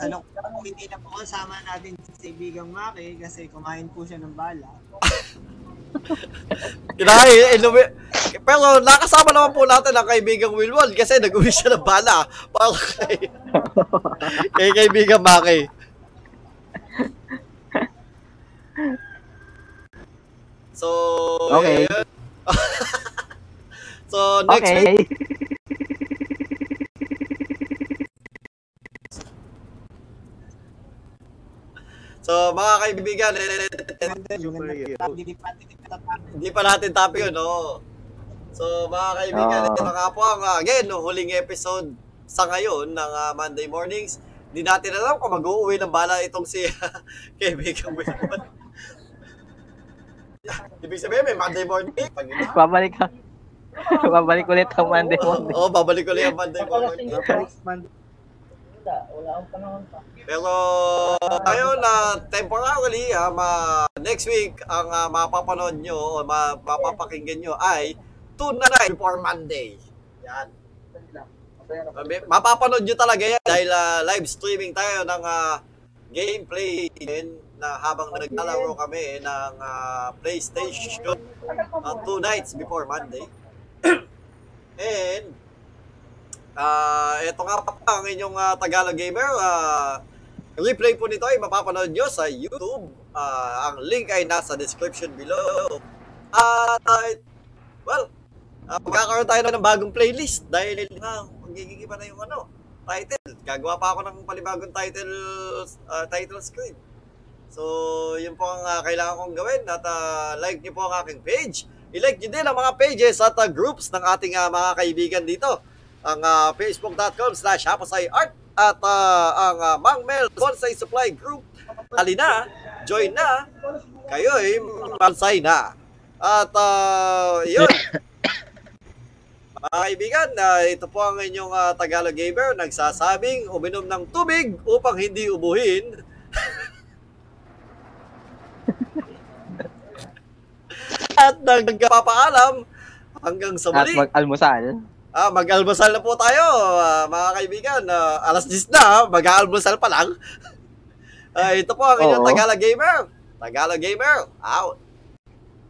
Ano, kung hindi na po kasama natin si Bigang Maki kasi kumain po siya ng bala. Kinahi, inumi. Pero nakasama naman po natin ang kaibigang Wilwon kasi nag-uwi siya ng bala para kay, kay kaibigang Maki. So, Okay. so, next week, so mga kaibigan, eh, Yung hindi pa natin natatapos. hindi pa natin topic yun, no? So, mga kaibigan, Ah. ito na nga po ang, uh, again, no, huling episode sa ngayon ng ah, Monday Mornings. Hindi natin alam kung mag-uuwi ng bala itong si kaibigan Wilbon. Ibig sabihin, may Monday morning. Babalik ka. Babalik ulit ang Monday morning. Oo, babalik ko lang ang Monday morning. Pero ngayon na temporarily ha, ma, next week ang ah, mapapanood nyo o ma, mapapakinggan nyo ay tonight before Monday. Yan. Mapapanood nyo talaga yan dahil ah, live streaming tayo ng ah, gameplay din na habang naglalaro kami ng ah, PlayStation uh, two nights before Monday. And Ah, ito nga pa ang inyong ah, Tagalog Gamer. Ah, replay po nito ay mapapanood nyo sa YouTube. Ah, ang link ay nasa description below. At, ah, well, ah, magkakaroon tayo ng bagong playlist dahil na magiging iba na yung ano, title. Gagawa pa ako ng panibagong title, ah, title screen. So, yun po ang ah, kailangan kong gawin at ah, like niyo po ang aking page. I-like niyo din ang mga pages at ah, groups ng ating ah, mga kaibigan dito ang uh, facebook.com slash haposayart at ah, ang uh, Mangmel Bonsai Supply Group. Halina, join na, kayo'y mansay na. At ah, yun, mga kaibigan, ah, ito po ang inyong ah, Tagalog Gamer nagsasabing uminom ng tubig upang hindi ubuhin. at nagpapaalam hanggang sa At muli. mag-almusal. Ah, mag-almusal na po tayo, ah, mga kaibigan. Ah, alas 10 na, mag-aalmusal pa lang. Ah, ito po ang inyong Oo. Tagalog Gamer. Tagalog Gamer, out.